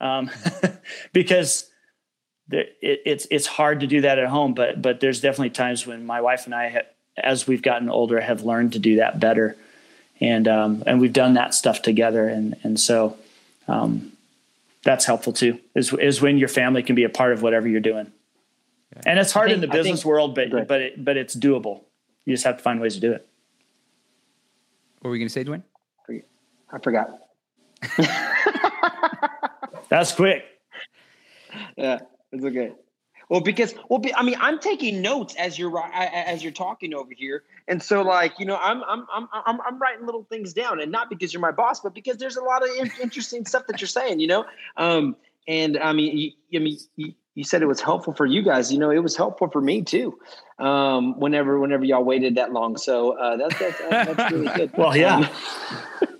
um, because there, it, it's it's hard to do that at home, but but there's definitely times when my wife and I, as we've gotten older, have learned to do that better, and um, and we've done that stuff together, and and so um, that's helpful too. Is is when your family can be a part of whatever you're doing, and it's hard think, in the business think, world, but but it, but it's doable. You just have to find ways to do it. What were we going to say, Dwayne? I forgot. That's quick. Yeah. It's okay. Well, because well, I mean, I'm taking notes as you're as you're talking over here, and so like you know, I'm I'm I'm I'm, I'm writing little things down, and not because you're my boss, but because there's a lot of interesting stuff that you're saying, you know. Um, and I mean, you, I mean, you, you said it was helpful for you guys. You know, it was helpful for me too. Um, whenever whenever y'all waited that long, so uh, that's that's that's really good. well, yeah. Um,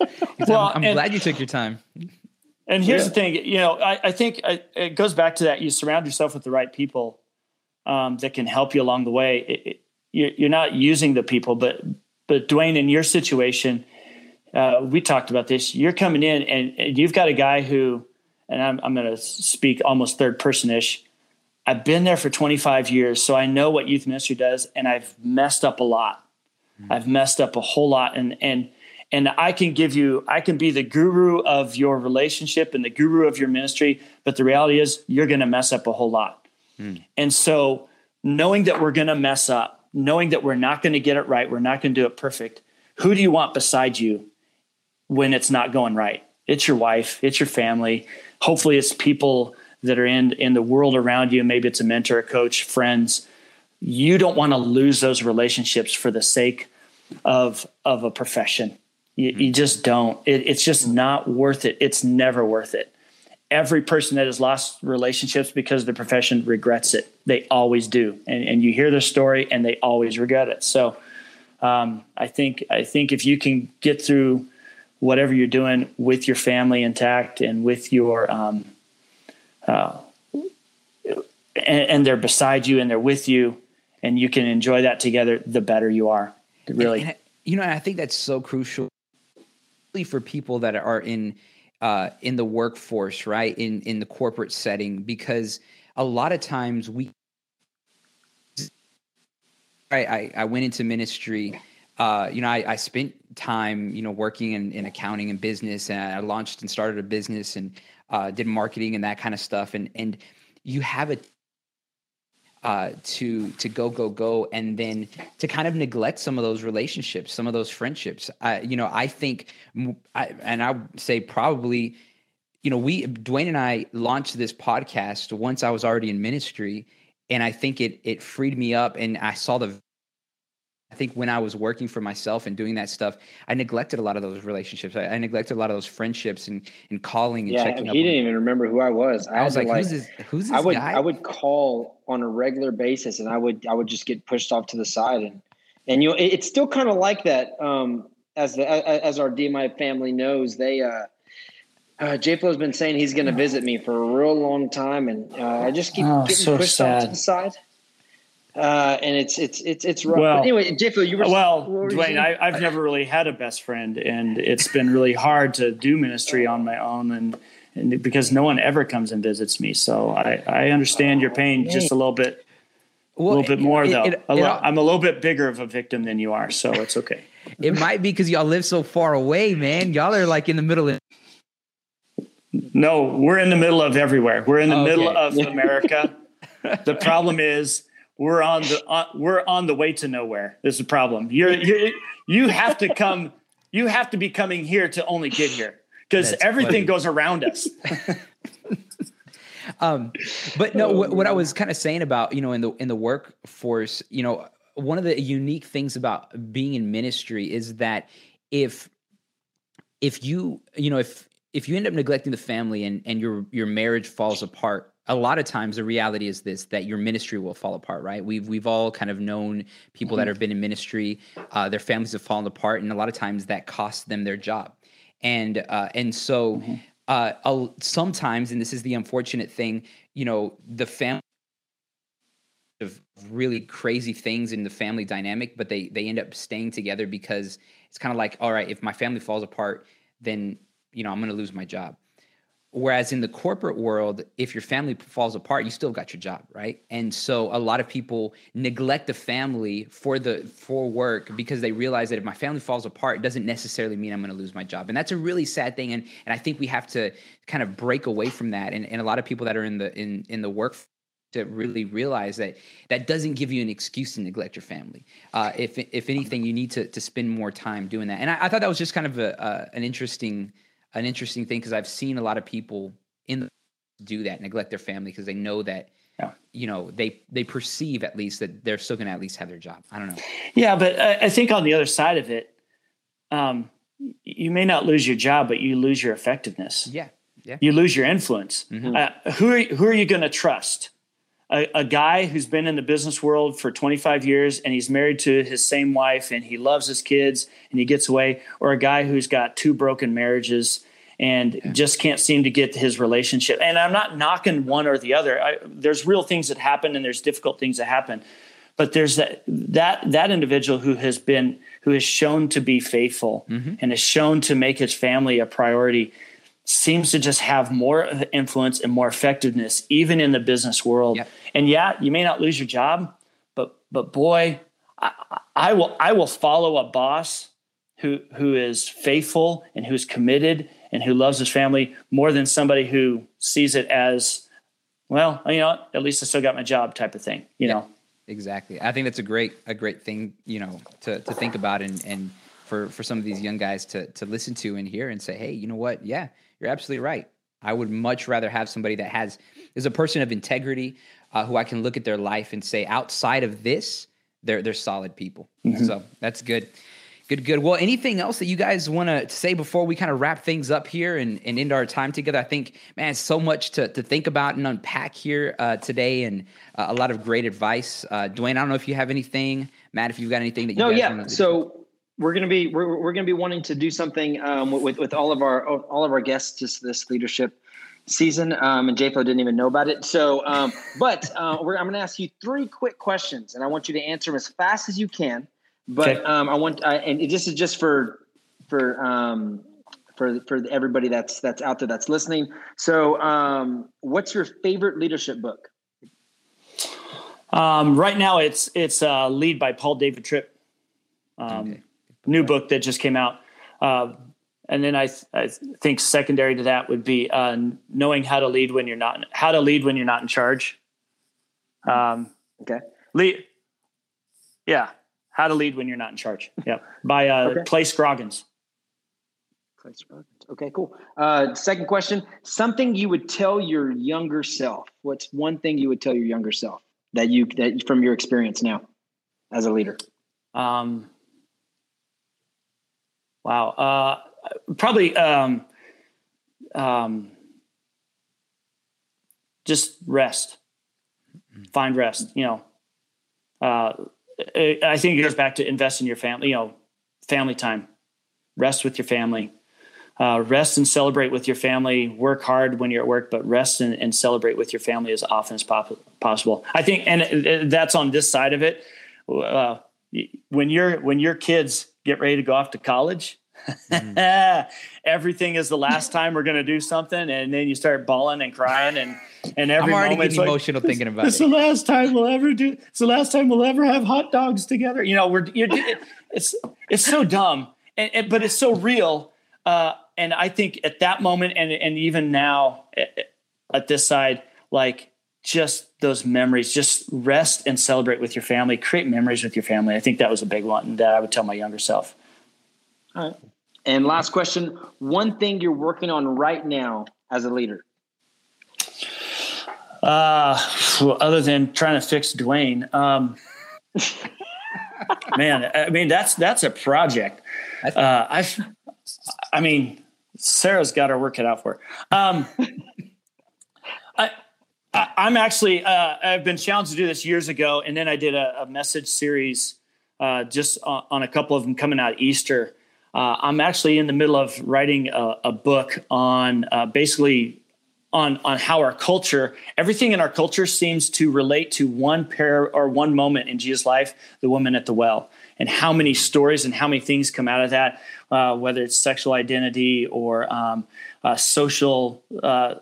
well, I'm, I'm and, glad you took your time. And here's yeah. the thing, you know, I, I think I, it goes back to that. You surround yourself with the right people um, that can help you along the way. It, it, you're, you're, not using the people, but but Dwayne, in your situation, uh, we talked about this. You're coming in, and, and you've got a guy who, and I'm, I'm going to speak almost third person ish. I've been there for 25 years, so I know what youth ministry does, and I've messed up a lot. Mm-hmm. I've messed up a whole lot, and and and I can give you, I can be the guru of your relationship and the guru of your ministry, but the reality is you're going to mess up a whole lot. Mm. And so, knowing that we're going to mess up, knowing that we're not going to get it right, we're not going to do it perfect, who do you want beside you when it's not going right? It's your wife, it's your family. Hopefully, it's people that are in in the world around you. Maybe it's a mentor, a coach, friends. You don't want to lose those relationships for the sake of of a profession you, you just don't. It, it's just not worth it. It's never worth it. Every person that has lost relationships because of the profession regrets it. They always do. And, and you hear their story and they always regret it. So um, I think I think if you can get through whatever you're doing with your family intact and with your um, uh, and, and, they're beside you and they're with you and you can enjoy that together, the better you are. Really, and, and, you know, I think that's so crucial for people that are in uh, in the workforce, right? In in the corporate setting, because a lot of times we I, I, I went into ministry. Uh, you know, I, I spent time, you know, working in, in accounting and business, and I launched and started a business and uh, did marketing and that kind of stuff. And and you have a uh, to to go go go and then to kind of neglect some of those relationships some of those friendships. I, you know i think I, and i would say probably you know we dwayne and i launched this podcast once i was already in ministry and i think it it freed me up and i saw the I think when I was working for myself and doing that stuff, I neglected a lot of those relationships. I, I neglected a lot of those friendships and, and calling and yeah, checking. Yeah, he didn't even remember who I was. I, I was like, like, "Who's this? Who's this I would guy? I would call on a regular basis, and I would I would just get pushed off to the side, and and you know it, it's still kind of like that. Um, as the as our DMI family knows, they uh, uh, has been saying he's going to visit me for a real long time, and uh, I just keep oh, getting so pushed sad. off to the side uh, and it's it's it's it's rough. Well, but anyway, Jeff, you were well, Dwayne. I, I've never really had a best friend, and it's been really hard to do ministry on my own, and, and because no one ever comes and visits me. So I I understand your pain just a little bit, well, a little bit more it, though. It, it, I'm a little bit bigger of a victim than you are, so it's okay. it might be because y'all live so far away, man. Y'all are like in the middle of. No, we're in the middle of everywhere. We're in the okay. middle of America. the problem is we're on the uh, we're on the way to nowhere. This is a problem. You're, you're you have to come. You have to be coming here to only get here because everything funny. goes around us. um, but no, what, what I was kind of saying about you know in the in the workforce, you know, one of the unique things about being in ministry is that if if you you know if if you end up neglecting the family and and your your marriage falls apart a lot of times the reality is this that your ministry will fall apart right we've we've all kind of known people mm-hmm. that have been in ministry uh, their families have fallen apart and a lot of times that costs them their job and uh, and so mm-hmm. uh, sometimes and this is the unfortunate thing you know the family of really crazy things in the family dynamic but they they end up staying together because it's kind of like all right if my family falls apart then you know i'm going to lose my job Whereas in the corporate world, if your family falls apart, you still got your job, right? And so a lot of people neglect the family for the for work because they realize that if my family falls apart, it doesn't necessarily mean I'm going to lose my job. And that's a really sad thing. And and I think we have to kind of break away from that. And and a lot of people that are in the in in the work to really realize that that doesn't give you an excuse to neglect your family. Uh, if if anything, you need to to spend more time doing that. And I, I thought that was just kind of a, uh, an interesting an interesting thing because I've seen a lot of people in the, do that, neglect their family because they know that yeah. you know they they perceive at least that they're still going to at least have their job. I don't know. Yeah, but I, I think on the other side of it, um, you may not lose your job, but you lose your effectiveness. Yeah, yeah. You lose your influence. Mm-hmm. Uh, who are, who are you going to trust? A, a, guy who's been in the business world for 25 years and he's married to his same wife and he loves his kids and he gets away, or a guy who's got two broken marriages and yeah. just can't seem to get his relationship. And I'm not knocking one or the other. I, there's real things that happen and there's difficult things that happen. But there's that that that individual who has been who has shown to be faithful mm-hmm. and has shown to make his family a priority seems to just have more influence and more effectiveness even in the business world. Yep. And yeah, you may not lose your job, but but boy, I, I will I will follow a boss who who is faithful and who's committed and who loves his family more than somebody who sees it as, well, you know, at least I still got my job type of thing, you yeah, know? Exactly. I think that's a great, a great thing, you know, to, to think about and, and for, for some of these young guys to, to listen to and hear and say, Hey, you know what? Yeah, you're absolutely right. I would much rather have somebody that has, is a person of integrity, uh, who I can look at their life and say, outside of this, they're, they're solid people. Mm-hmm. So that's good. Good, good. Well, anything else that you guys want to say before we kind of wrap things up here and, and end our time together? I think, man, so much to, to think about and unpack here uh, today and uh, a lot of great advice. Uh, Dwayne, I don't know if you have anything. Matt, if you've got anything that you No, yeah. So we're going to be, we're, we're going to be wanting to do something um, with, with all of our, all of our guests this, this leadership season. Um, and JFO didn't even know about it. So, um, but uh, I'm going to ask you three quick questions and I want you to answer them as fast as you can. But okay. um, I want, I, and this is just for for um, for for everybody that's that's out there that's listening. So, um, what's your favorite leadership book? Um, right now, it's it's uh, Lead by Paul David Tripp. Um, okay. New book that just came out. Uh, and then I, th- I think secondary to that would be uh, knowing how to lead when you're not how to lead when you're not in charge. Um, okay. Lead. Yeah, how to Lead When You're Not in Charge. Yep. By uh, okay. Clay Scroggins. Clay Scroggins. Okay, cool. Uh, second question something you would tell your younger self. What's one thing you would tell your younger self that you, that from your experience now as a leader? Um, wow. Uh, probably um, um, just rest. Find rest. You know, uh, I think it goes back to invest in your family, you know, family time, rest with your family, uh, rest and celebrate with your family, work hard when you're at work, but rest and, and celebrate with your family as often as pop- possible. I think, and that's on this side of it. Uh, when your, when your kids get ready to go off to college, mm. everything is the last time we're going to do something. And then you start bawling and crying and, and every I'm already getting like, emotional thinking about it's it. It's the last time we'll ever do. It's the last time we'll ever have hot dogs together. You know, we're you're, it's it's so dumb, and, and, but it's so real. Uh, and I think at that moment, and and even now at, at this side, like just those memories, just rest and celebrate with your family. Create memories with your family. I think that was a big one that I would tell my younger self. All right. And last question: one thing you're working on right now as a leader. Uh, other than trying to fix Dwayne, um, man, I mean that's that's a project. Uh, I've, I mean, Sarah's got her work cut out for. Her. Um, I, I, am actually uh, I've been challenged to do this years ago, and then I did a, a message series uh, just on, on, a couple of them coming out Easter. Uh, I'm actually in the middle of writing a, a book on uh, basically on on how our culture, everything in our culture seems to relate to one pair or one moment in Jesus' life, the woman at the well, and how many stories and how many things come out of that, uh, whether it's sexual identity or um, uh, social, uh,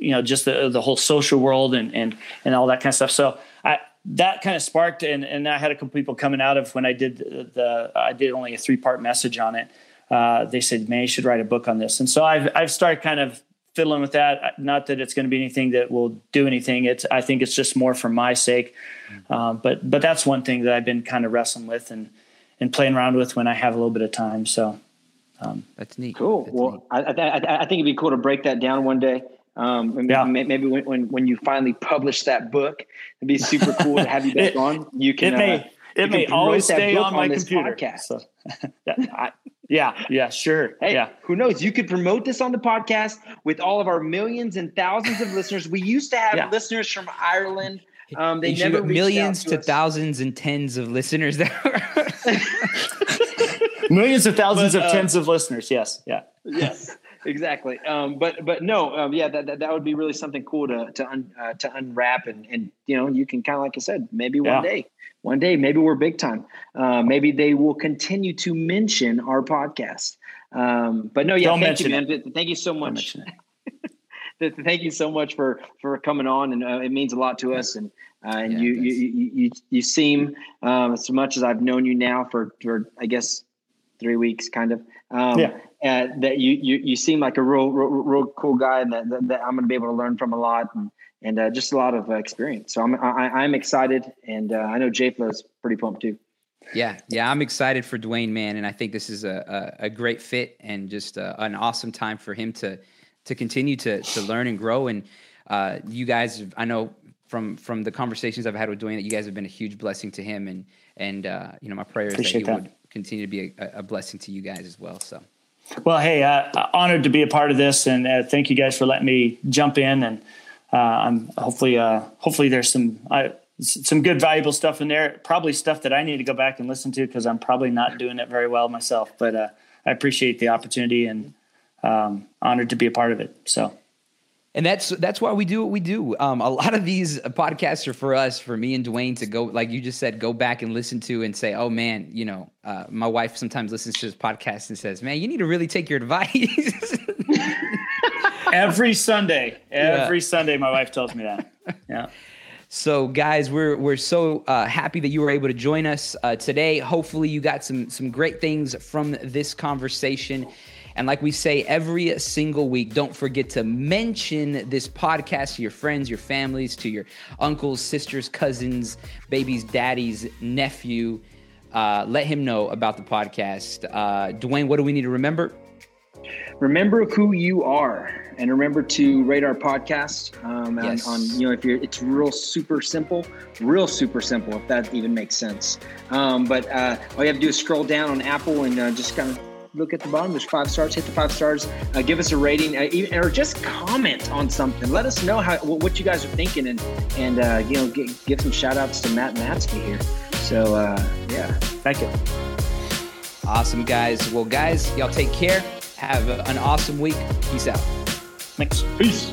you know, just the the whole social world and and and all that kind of stuff. So I that kind of sparked and and I had a couple people coming out of when I did the, the I did only a three part message on it. Uh, they said, "Man, you should write a book on this." And so I've I've started kind of fiddling with that. Not that it's going to be anything that will do anything. It's I think it's just more for my sake. Um, but but that's one thing that I've been kind of wrestling with and and playing around with when I have a little bit of time. So um, that's neat. Cool. That's well, neat. I, I, I think it'd be cool to break that down one day. Um, yeah. maybe when, when, when you finally publish that book, it'd be super cool to have you back it, on. You can. It may, uh, it may always stay on my on computer. Podcast. So, I, yeah, yeah, sure. Hey, yeah. who knows? You could promote this on the podcast with all of our millions and thousands of listeners. We used to have Yeah. listeners from Ireland. Um, they never millions to, to thousands and tens of listeners there. Millions of thousands But, of uh, tens of listeners. Yes, yeah. yes, exactly. Um, but but no, um, yeah, that, that that would be really something cool to to un, uh, to unwrap and and you know you can kind of like I said, maybe one Yeah. day, one day, maybe we're big time. Uh, maybe they will continue to mention our podcast. Um, but no, yeah, Don't thank you, man. Thank you so much. it. Thank you so much for for coming on, and uh, it means a lot to us. And uh, and Yeah, you, you you you you seem um, as much as I've known you now for for I guess three weeks, kind of. Um, Yeah. Uh, that you you you seem like a real real, real cool guy, and that, that, that I'm going to be able to learn from a lot, and and uh, just a lot of uh, experience. So I'm I, I'm excited, and uh, I know Jafla is pretty pumped too. Yeah, yeah, I'm excited for Dwayne, man, and I think this is a a, a great fit and just uh an awesome time for him to to continue to to learn and grow. And uh, you guys, I know from from the conversations I've had with Dwayne that you guys have been a huge blessing to him, and and uh, you know my prayer is that he that. would continue to be a, a blessing to you guys as well. So Well, hey, uh, honored to be a part of this, and uh, thank you guys for letting me jump in. And uh, I'm hopefully, uh, hopefully, there's some uh, some good, valuable stuff in there. Probably stuff that I need to go back and listen to because I'm probably not doing it very well myself. But uh, I appreciate the opportunity and um, honored to be a part of it. So. And that's that's why we do what we do. Um, a lot of these podcasts are for us, for me and Dwayne to go, like you just said, go back and listen to and say, "Oh man, you know." Uh, my wife sometimes listens to this podcast and says, "Man, you need to really take your advice." every Sunday, every Sunday, my wife tells me that. Yeah. So, guys, we're we're so uh, happy that you were able to join us uh, today. Hopefully, you got some some great things from this conversation. And like we say every single week, don't forget to mention this podcast to your friends, your families, to your uncles, sisters, cousins, babies, daddies, nephew. Uh, let him know about the podcast. Uh, Dwayne, what do we need to remember? remember who you are and remember to rate our podcast um, on- Yes. on, you know if you're it's real super simple real super simple if that even makes sense um, but uh, all you have to do is scroll down on apple and uh, just kind of look at the bottom there's five stars hit the five stars uh, give us a rating uh, even, or just comment on something let us know how what what you guys are thinking and and uh, you know gi- give some shout outs to matt matsky here so uh, yeah Thank you. Awesome, guys. Well, guys, y'all take care. Have a- an awesome week. Peace out. Thanks. peace